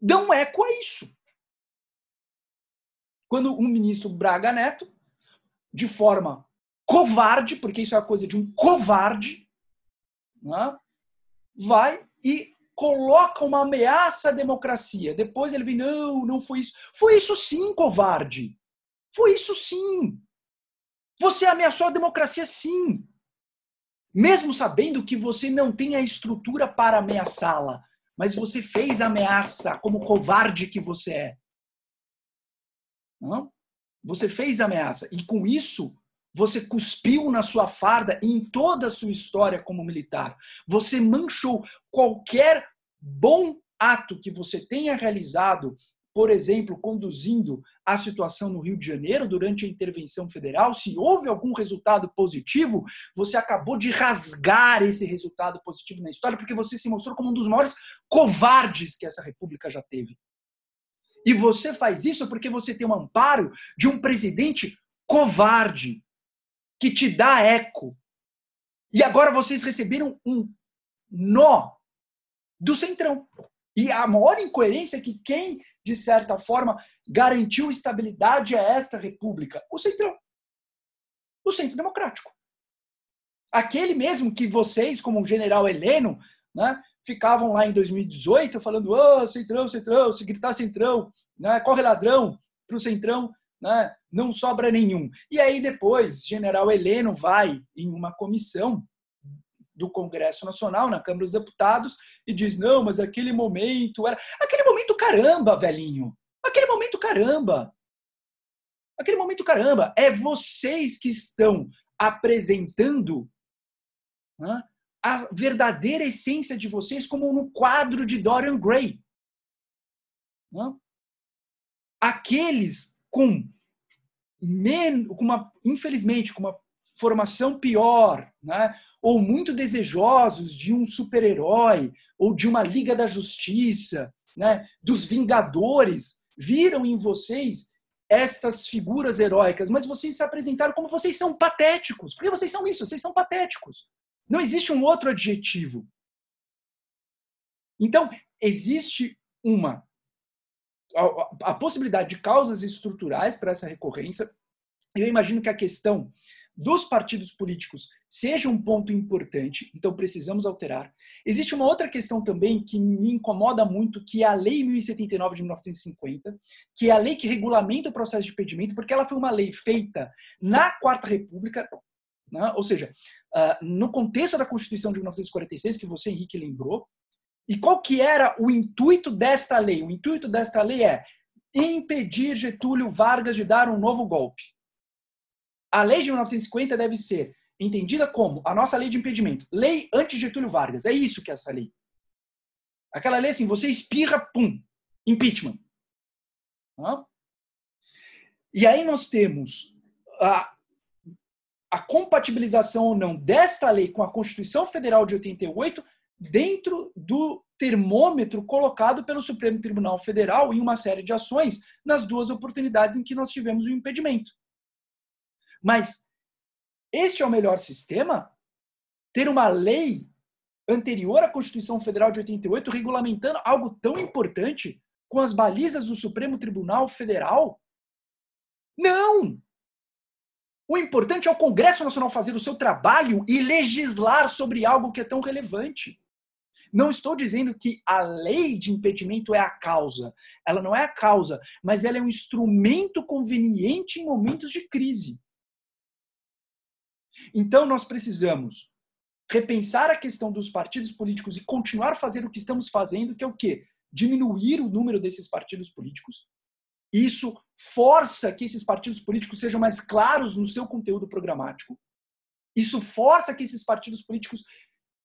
dão eco a isso. Quando um ministro Braga Neto, de forma covarde, porque isso é a coisa de um covarde, né, vai e coloca uma ameaça à democracia. Depois ele vem, não, não foi isso. Foi isso sim, covarde. Foi isso sim. Você ameaçou a democracia sim. Mesmo sabendo que você não tem a estrutura para ameaçá-la. Mas você fez ameaça como covarde que você é. Não? Você fez ameaça. E com isso, você cuspiu na sua farda e em toda a sua história como militar. Você manchou qualquer bom ato que você tenha realizado, por exemplo, conduzindo a situação no Rio de Janeiro durante a intervenção federal, se houve algum resultado positivo, você acabou de rasgar esse resultado positivo na história, porque você se mostrou como um dos maiores covardes que essa república já teve. E você faz isso porque você tem um amparo de um presidente covarde, que te dá eco. E agora vocês receberam um nó do Centrão. E a maior incoerência é que quem, de certa forma, garantiu estabilidade a esta república? O Centrão. O Centro Democrático. Aquele mesmo que vocês, como o general Heleno, né, ficavam lá em 2018 falando: oh, Centrão, Centrão, se gritar Centrão, né, corre ladrão para o Centrão né, não sobra nenhum. E aí depois, general Heleno vai em uma comissão do Congresso Nacional, na Câmara dos Deputados, e diz: não, mas aquele momento era. Aquele momento caramba, velhinho! Aquele momento caramba! Aquele momento caramba! É vocês que estão apresentando né, a verdadeira essência de vocês, como no quadro de Dorian Gray. Né? Aqueles com, men com uma, infelizmente, com uma formação pior, né? ou muito desejosos de um super-herói, ou de uma Liga da Justiça, né? dos Vingadores, viram em vocês estas figuras heróicas, mas vocês se apresentaram como vocês são patéticos. Porque vocês são isso, vocês são patéticos. Não existe um outro adjetivo. Então, existe uma a, a possibilidade de causas estruturais para essa recorrência. Eu imagino que a questão dos partidos políticos seja um ponto importante, então precisamos alterar. Existe uma outra questão também que me incomoda muito, que é a Lei 1079 de 1950, que é a lei que regulamenta o processo de impedimento, porque ela foi uma lei feita na Quarta República, né? ou seja, uh, no contexto da Constituição de 1946, que você, Henrique, lembrou, e qual que era o intuito desta lei? O intuito desta lei é impedir Getúlio Vargas de dar um novo golpe. A lei de 1950 deve ser entendida como a nossa lei de impedimento, lei anti-Getúlio Vargas. É isso que é essa lei. Aquela lei assim, você espirra, pum, impeachment. E aí nós temos a, a compatibilização ou não desta lei com a Constituição Federal de 88 dentro do termômetro colocado pelo Supremo Tribunal Federal em uma série de ações nas duas oportunidades em que nós tivemos o impedimento. Mas este é o melhor sistema? Ter uma lei anterior à Constituição Federal de 88 regulamentando algo tão importante com as balizas do Supremo Tribunal Federal? Não! O importante é o Congresso Nacional fazer o seu trabalho e legislar sobre algo que é tão relevante. Não estou dizendo que a lei de impedimento é a causa. Ela não é a causa, mas ela é um instrumento conveniente em momentos de crise. Então, nós precisamos repensar a questão dos partidos políticos e continuar a fazer o que estamos fazendo, que é o quê? Diminuir o número desses partidos políticos. Isso força que esses partidos políticos sejam mais claros no seu conteúdo programático. Isso força que esses partidos políticos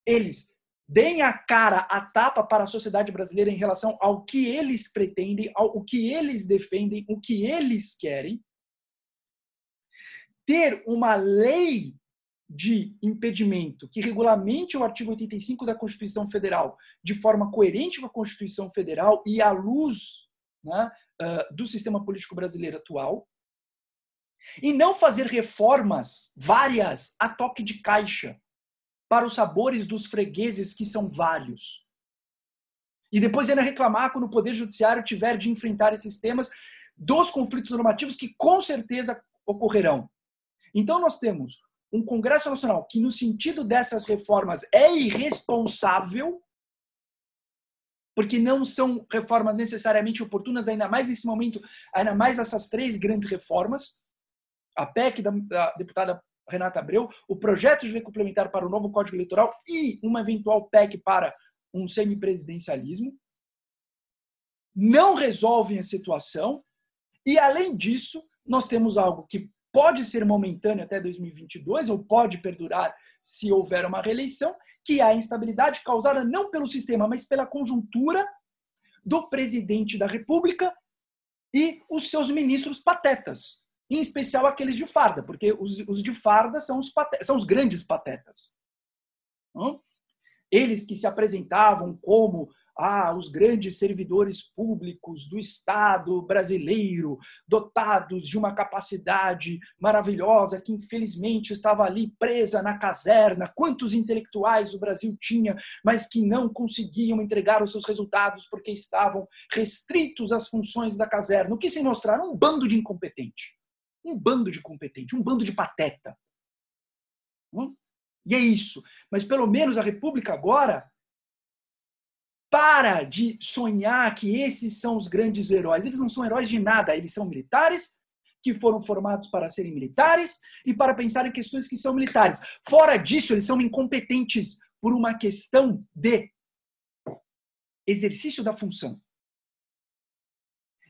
eles deem a cara, a tapa para a sociedade brasileira em relação ao que eles pretendem, ao o que eles defendem, o que eles querem. Ter uma lei de impedimento que regulamente o artigo 85 da Constituição Federal de forma coerente com a Constituição Federal e à luz né, uh, do sistema político brasileiro atual, e não fazer reformas várias a toque de caixa para os sabores dos fregueses que são vários. E depois ainda reclamar quando o Poder Judiciário tiver de enfrentar esses temas dos conflitos normativos que com certeza ocorrerão. Então nós temos um Congresso Nacional que, no sentido dessas reformas, é irresponsável, porque não são reformas necessariamente oportunas, ainda mais nesse momento, ainda mais essas três grandes reformas, a PEC da, da deputada Renata Abreu, o projeto de lei complementar para o novo Código Eleitoral e uma eventual PEC para um semipresidencialismo, não resolvem a situação, e além disso, nós temos algo que pode ser momentâneo até 2022 ou pode perdurar se houver uma reeleição, que é a instabilidade causada não pelo sistema, mas pela conjuntura do presidente da República e os seus ministros patetas, em especial aqueles de farda, porque os, os de farda são os, patetas, são os grandes patetas. Eles que se apresentavam como ah, os grandes servidores públicos do Estado brasileiro, dotados de uma capacidade maravilhosa, que infelizmente estava ali presa na caserna. Quantos intelectuais o Brasil tinha, mas que não conseguiam entregar os seus resultados porque estavam restritos às funções da caserna. O que se mostraram? Um bando de incompetente. Um bando de competente, um bando de pateta. Hum? E é isso. Mas pelo menos a República agora para de sonhar que esses são os grandes heróis. Eles não são heróis de nada, eles são militares que foram formados para serem militares e para pensar em questões que são militares. Fora disso, eles são incompetentes por uma questão de exercício da função.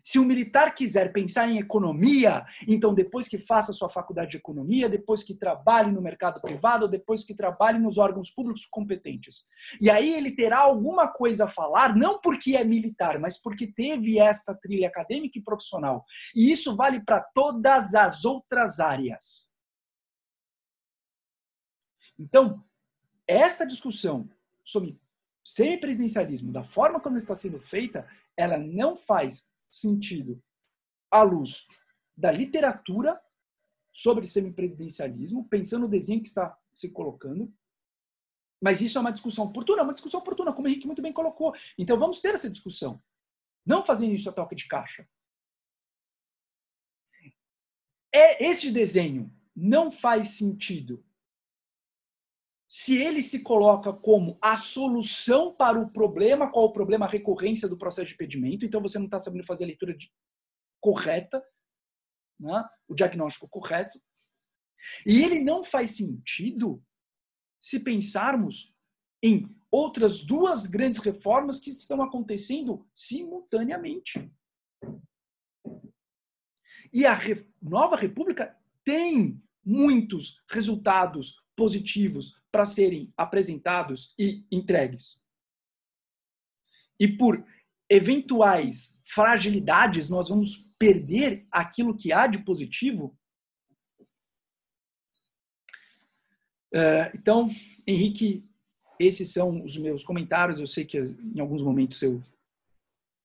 Se o militar quiser pensar em economia, então depois que faça sua faculdade de economia, depois que trabalhe no mercado privado, depois que trabalhe nos órgãos públicos competentes. E aí ele terá alguma coisa a falar, não porque é militar, mas porque teve esta trilha acadêmica e profissional. E isso vale para todas as outras áreas. Então, esta discussão sobre semipresidencialismo, da forma como está sendo feita, ela não faz sentido à luz da literatura sobre semipresidencialismo, pensando no desenho que está se colocando. Mas isso é uma discussão oportuna, uma discussão oportuna, como o Henrique muito bem colocou. Então vamos ter essa discussão. Não fazendo isso a toque de caixa. É, esse desenho não faz sentido se ele se coloca como a solução para o problema, qual o problema? A recorrência do processo de impedimento. Então você não está sabendo fazer a leitura de, correta, né? o diagnóstico correto. E ele não faz sentido se pensarmos em outras duas grandes reformas que estão acontecendo simultaneamente. E a nova república tem muitos resultados positivos para serem apresentados e entregues. E por eventuais fragilidades, nós vamos perder aquilo que há de positivo. Uh, então, Henrique, esses são os meus comentários. Eu sei que em alguns momentos eu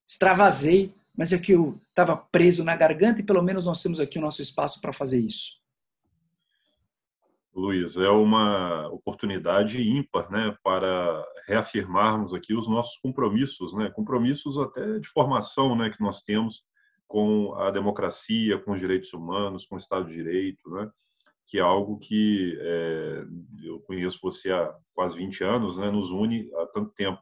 extravasei, mas é que eu estava preso na garganta e pelo menos nós temos aqui o nosso espaço para fazer isso. Luiz, é uma oportunidade ímpar né, para reafirmarmos aqui os nossos compromissos, né, compromissos até de formação né, que nós temos com a democracia, com os direitos humanos, com o Estado de Direito, né, que é algo que é, eu conheço você há quase 20 anos, né, nos une há tanto tempo.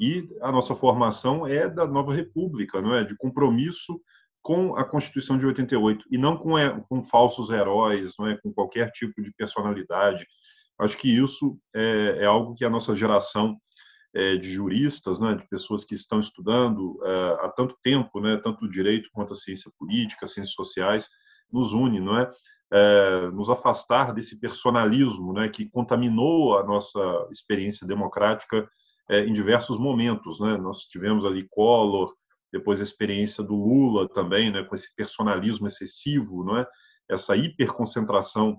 E a nossa formação é da nova república, não é? de compromisso com a Constituição de 88 e não com, é, com falsos heróis, não é com qualquer tipo de personalidade. Acho que isso é, é algo que a nossa geração é, de juristas, né, de pessoas que estão estudando é, há tanto tempo, né, tanto o direito quanto a ciência política, ciências sociais, nos une, não é? é nos afastar desse personalismo, né, que contaminou a nossa experiência democrática em diversos momentos, né? Nós tivemos ali Collor, depois a experiência do Lula também, né, com esse personalismo excessivo, não é? essa hiperconcentração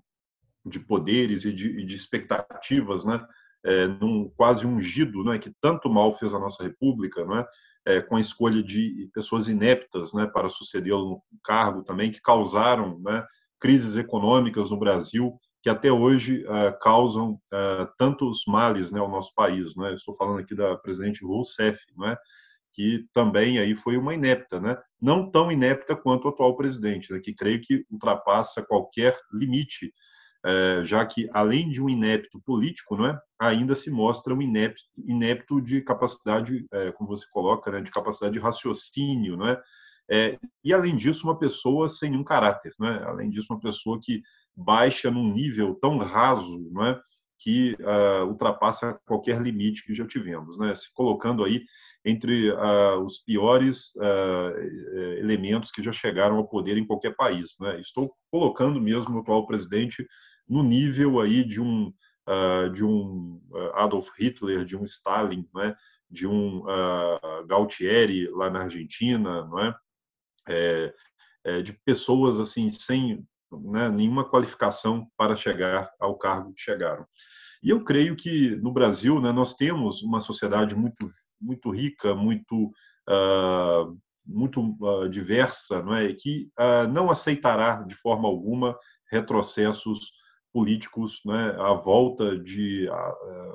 de poderes e de, de expectativas, né, é, num quase ungido, né, que tanto mal fez a nossa república, não é? é com a escolha de pessoas ineptas, né, para sucedê-lo no cargo também, que causaram, né, crises econômicas no Brasil que até hoje uh, causam uh, tantos males, né, ao nosso país, né? Estou falando aqui da presidente Rousseff, não é? Que também aí foi uma inepta, né? não tão inepta quanto o atual presidente, né? que creio que ultrapassa qualquer limite, é, já que, além de um inepto político, não é? ainda se mostra um inepto, inepto de capacidade, é, como você coloca, né? de capacidade de raciocínio, não é? E além disso, uma pessoa sem nenhum caráter, né? além disso, uma pessoa que baixa num nível tão raso, não é? Que uh, ultrapassa qualquer limite que já tivemos, né? se colocando aí entre uh, os piores uh, elementos que já chegaram ao poder em qualquer país. Né? Estou colocando mesmo o atual presidente no nível aí de um de um Adolf Hitler, de um Stalin, né? de um Galtieri lá na Argentina, não é? é? É, de pessoas assim sem né, nenhuma qualificação para chegar ao cargo que chegaram. E eu creio que no Brasil né, nós temos uma sociedade muito muito rica, muito uh, muito uh, diversa, não é? que uh, não aceitará de forma alguma retrocessos políticos né, à volta de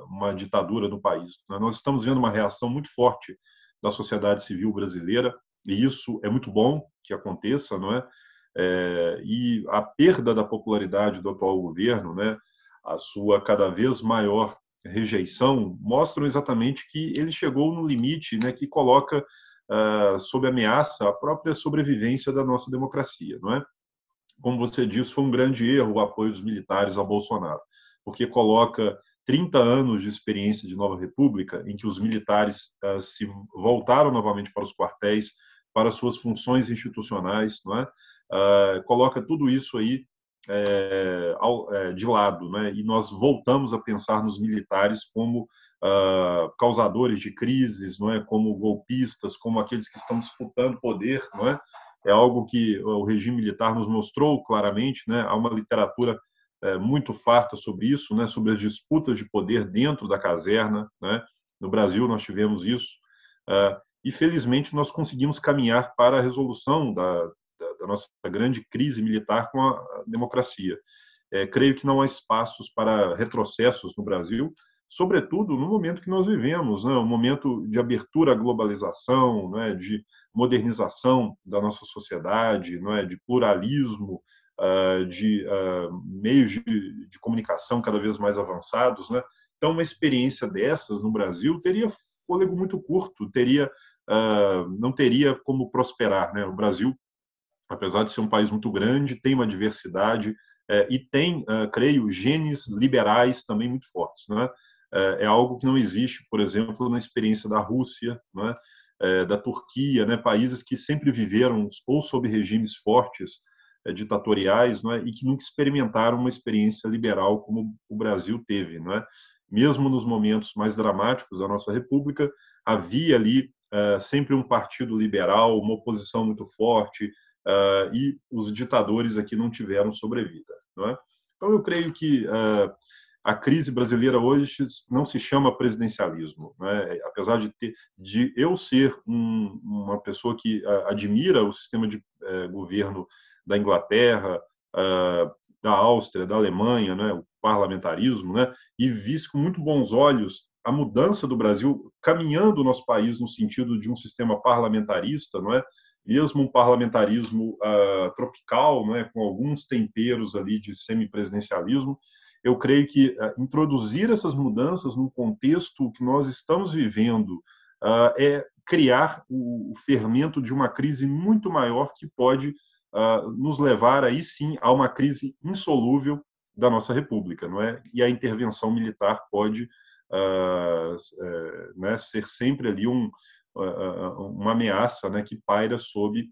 uma ditadura no país. Né? Nós estamos vendo uma reação muito forte da sociedade civil brasileira e isso é muito bom que aconteça, não é? É e a perda da popularidade do atual governo, né, a sua cada vez maior rejeição mostram exatamente que ele chegou no limite né, que coloca uh, sob ameaça a própria sobrevivência da nossa democracia. Não é? Como você disse, foi um grande erro o apoio dos militares ao Bolsonaro, porque coloca 30 anos de experiência de nova república em que os militares uh, se voltaram novamente para os quartéis, para suas funções institucionais, não é? Uh, coloca tudo isso aí é, é, de lado, né? E nós voltamos a pensar nos militares como uh, causadores de crises, não é? Como golpistas, como aqueles que estão disputando poder, não é? É algo que o regime militar nos mostrou claramente, né? Há uma literatura é, muito farta sobre isso, né? Sobre as disputas de poder dentro da caserna, né? No Brasil nós tivemos isso. Uh, e felizmente nós conseguimos caminhar para a resolução da, da nossa grande crise militar com a democracia. É, creio que não há espaços para retrocessos no Brasil, sobretudo no momento que nós vivemos, né? um momento de abertura à globalização, né? de modernização da nossa sociedade, é? de pluralismo, uh, de uh, meios de, de, comunicação cada vez mais avançados. Né? Então, uma experiência dessas no Brasil teria fôlego muito curto, teria uh, não teria como prosperar. Né? O Brasil apesar de ser um país muito grande, tem uma diversidade é, e tem, é, creio, genes liberais também muito fortes. Né? É, é, algo que não existe, por exemplo, na experiência da Rússia, né? é, da Turquia, né? países que sempre viveram ou sob regimes fortes é, ditatoriais né? e que nunca experimentaram uma experiência liberal como o Brasil teve. Né? Mesmo nos momentos mais dramáticos da nossa República, havia ali sempre um partido liberal, uma oposição muito forte, uh, e os ditadores aqui não tiveram sobrevida. Não é? Então, eu creio que uh, a crise brasileira hoje não se chama presidencialismo. É? Apesar de, ter, de eu ser um, uma pessoa que uh, admira o sistema de governo da Inglaterra, da Áustria, da Alemanha, né, o parlamentarismo, né, e visse com muito bons olhos a mudança do Brasil caminhando o nosso país no sentido de um sistema parlamentarista, não é? Mesmo um parlamentarismo uh, tropical, não é? Com alguns temperos ali de semipresidencialismo, eu creio que uh, introduzir essas mudanças no contexto que nós estamos vivendo uh, é criar o, o, fermento de uma crise muito maior que pode nos levar aí sim a uma crise insolúvel da nossa república, não é? E a intervenção militar pode uh, né, ser sempre ali um, uma ameaça né, que paira sobre,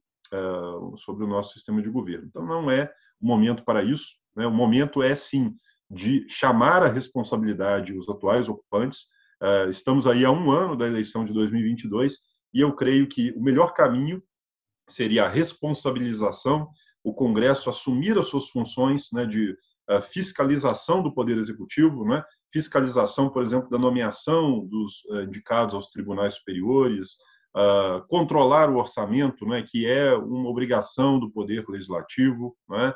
sobre o nosso sistema de governo. Então, não é o momento para isso. Né? O momento é, sim, de chamar a responsabilidade os atuais ocupantes. estamos aí há um ano da eleição de 2022 e eu creio que o melhor caminho seria a responsabilização, o Congresso assumir as suas funções né, de fiscalização do Poder Executivo, né, fiscalização, por exemplo, da nomeação dos eh, indicados aos tribunais superiores, uh, controlar o orçamento, né, que é uma obrigação do Poder Legislativo, né,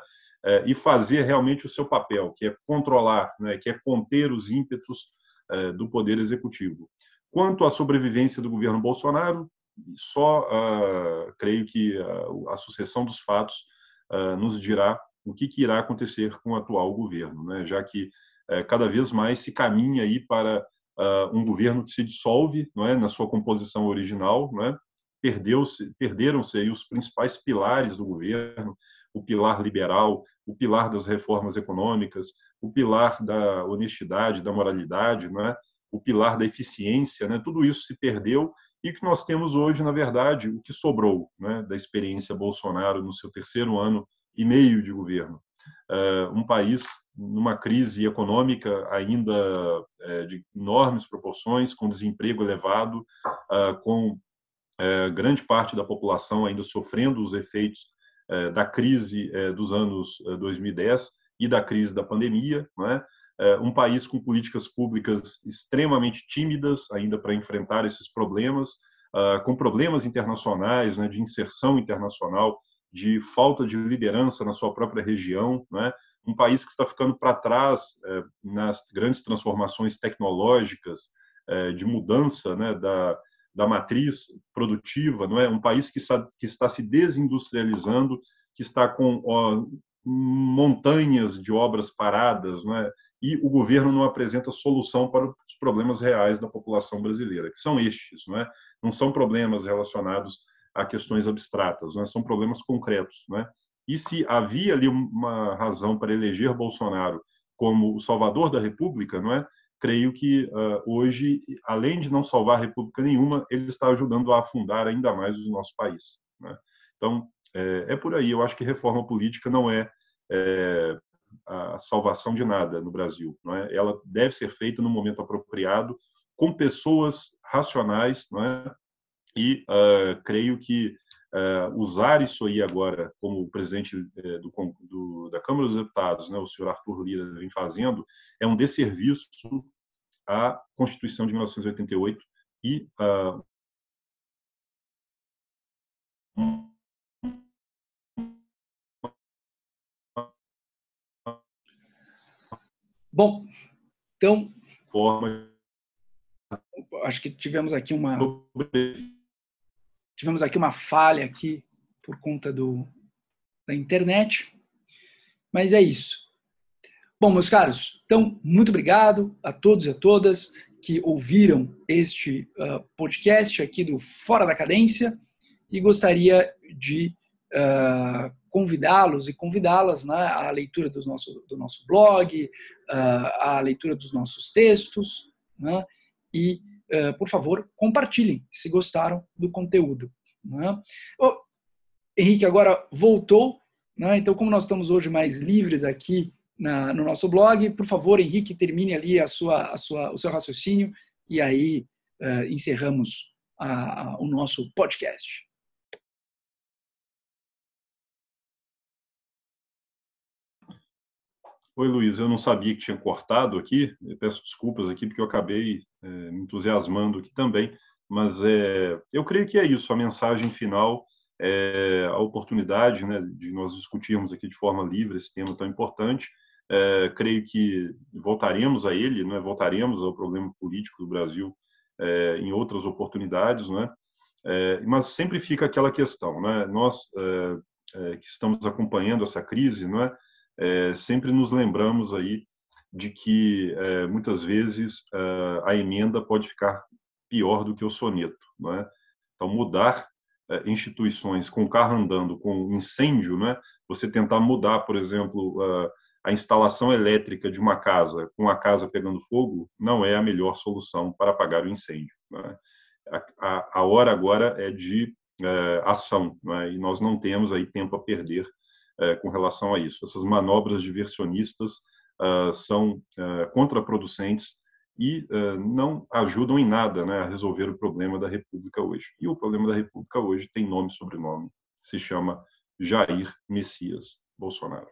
e fazer realmente o seu papel, que é controlar, né, que é conter os ímpetos uh, do Poder Executivo. Quanto à sobrevivência do governo Bolsonaro, só uh, creio que a sucessão dos fatos nos dirá o que, que, irá acontecer com o atual governo, né, já que cada vez mais se caminha aí para uh, um governo que se dissolve, não é, na sua composição original, não é? Perdeu-se, perderam-se aí os principais pilares do governo, o pilar liberal, o pilar das reformas econômicas, o pilar da honestidade, da moralidade, não é? O pilar da eficiência, né? Tudo isso se perdeu e que nós temos hoje, na verdade, o que sobrou, né, da experiência Bolsonaro no seu terceiro ano e meio de governo, uh, um país numa crise econômica ainda é, de enormes proporções, com desemprego elevado, ah, com é, grande parte da população ainda sofrendo os efeitos é, da crise dos anos 2010 e da crise da pandemia, é? um país com políticas públicas extremamente tímidas ainda para enfrentar esses problemas, ah, com problemas internacionais, né, de inserção internacional, de falta de liderança na sua própria região, né? Um país que está ficando para trás é, nas grandes transformações tecnológicas, é, de mudança né, da, da matriz produtiva, não é? Um país que está, que está se desindustrializando, que está com ó, montanhas de obras paradas, não é? E o governo não apresenta solução para os problemas reais da população brasileira, que são estes, não é? Não são problemas relacionados a questões abstratas, não é? São problemas concretos, não é? E se havia ali uma razão para eleger Bolsonaro como o salvador da República, não é? Creio que uh, hoje, além de não salvar República nenhuma, ele está ajudando a afundar ainda mais o nosso país. Né? Então, é, é, por aí. Eu acho que reforma política não é, é a salvação de nada no Brasil. Não é? Ela deve ser feita no momento apropriado, com pessoas racionais, não é? E uh, creio que uh, usar isso aí agora, como o presidente uh, do, do, da Câmara dos Deputados, né, o senhor Arthur Lira, vem fazendo, é um desserviço à Constituição de 1988 e uh, Bom, então. Forma. Acho que tivemos aqui uma tivemos aqui uma falha aqui por conta do, da internet, mas é isso. Bom, meus caros, então, muito obrigado a todos e a todas que ouviram este uh, podcast aqui do Fora da Cadência e gostaria de uh, convidá-los e convidá-las né, à leitura do nosso, do nosso blog, uh, à leitura dos nossos textos né, e por favor, compartilhem se gostaram do conteúdo. Né? Henrique agora voltou, né? então como nós estamos hoje mais livres aqui na, no nosso blog, por favor, Henrique, termine ali a sua, a sua, o seu raciocínio e aí uh, encerramos a, a, o nosso podcast. Oi, Luiz, eu não sabia que tinha cortado aqui, eu peço desculpas aqui porque eu acabei é, me entusiasmando aqui também, mas é, eu creio que é isso, a mensagem final é, a oportunidade né, de nós discutirmos aqui de forma livre esse tema tão importante. É, creio que voltaremos a ele, né, voltaremos ao problema político do Brasil é, em outras oportunidades, né, é, mas sempre fica aquela questão, né, nós é, é, que estamos acompanhando essa crise, né, sempre nos lembramos aí de que muitas vezes a emenda pode ficar pior do que o soneto, né? Então mudar eh, instituições com carro andando, com incêndio, né? Você tentar mudar, por exemplo, a instalação elétrica de uma casa com a casa pegando fogo não é a melhor solução para apagar o incêndio. Né? A, a, hora agora é de é, ação e nós não temos aí tempo a perder é, com relação a isso. Essas manobras diversionistas uh, são uh, contraproducentes e uh, não ajudam em nada né, a resolver o problema da República hoje. E o problema da República hoje tem nome e sobrenome, se chama Jair Messias Bolsonaro.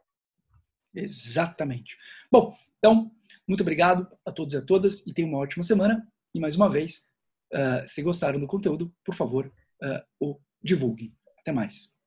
Exatamente. Bom, então, muito obrigado a todos e a todas e tenham uma ótima semana. E mais uma vez, uh, se gostaram do conteúdo, por favor, uh, o divulguem. Até mais.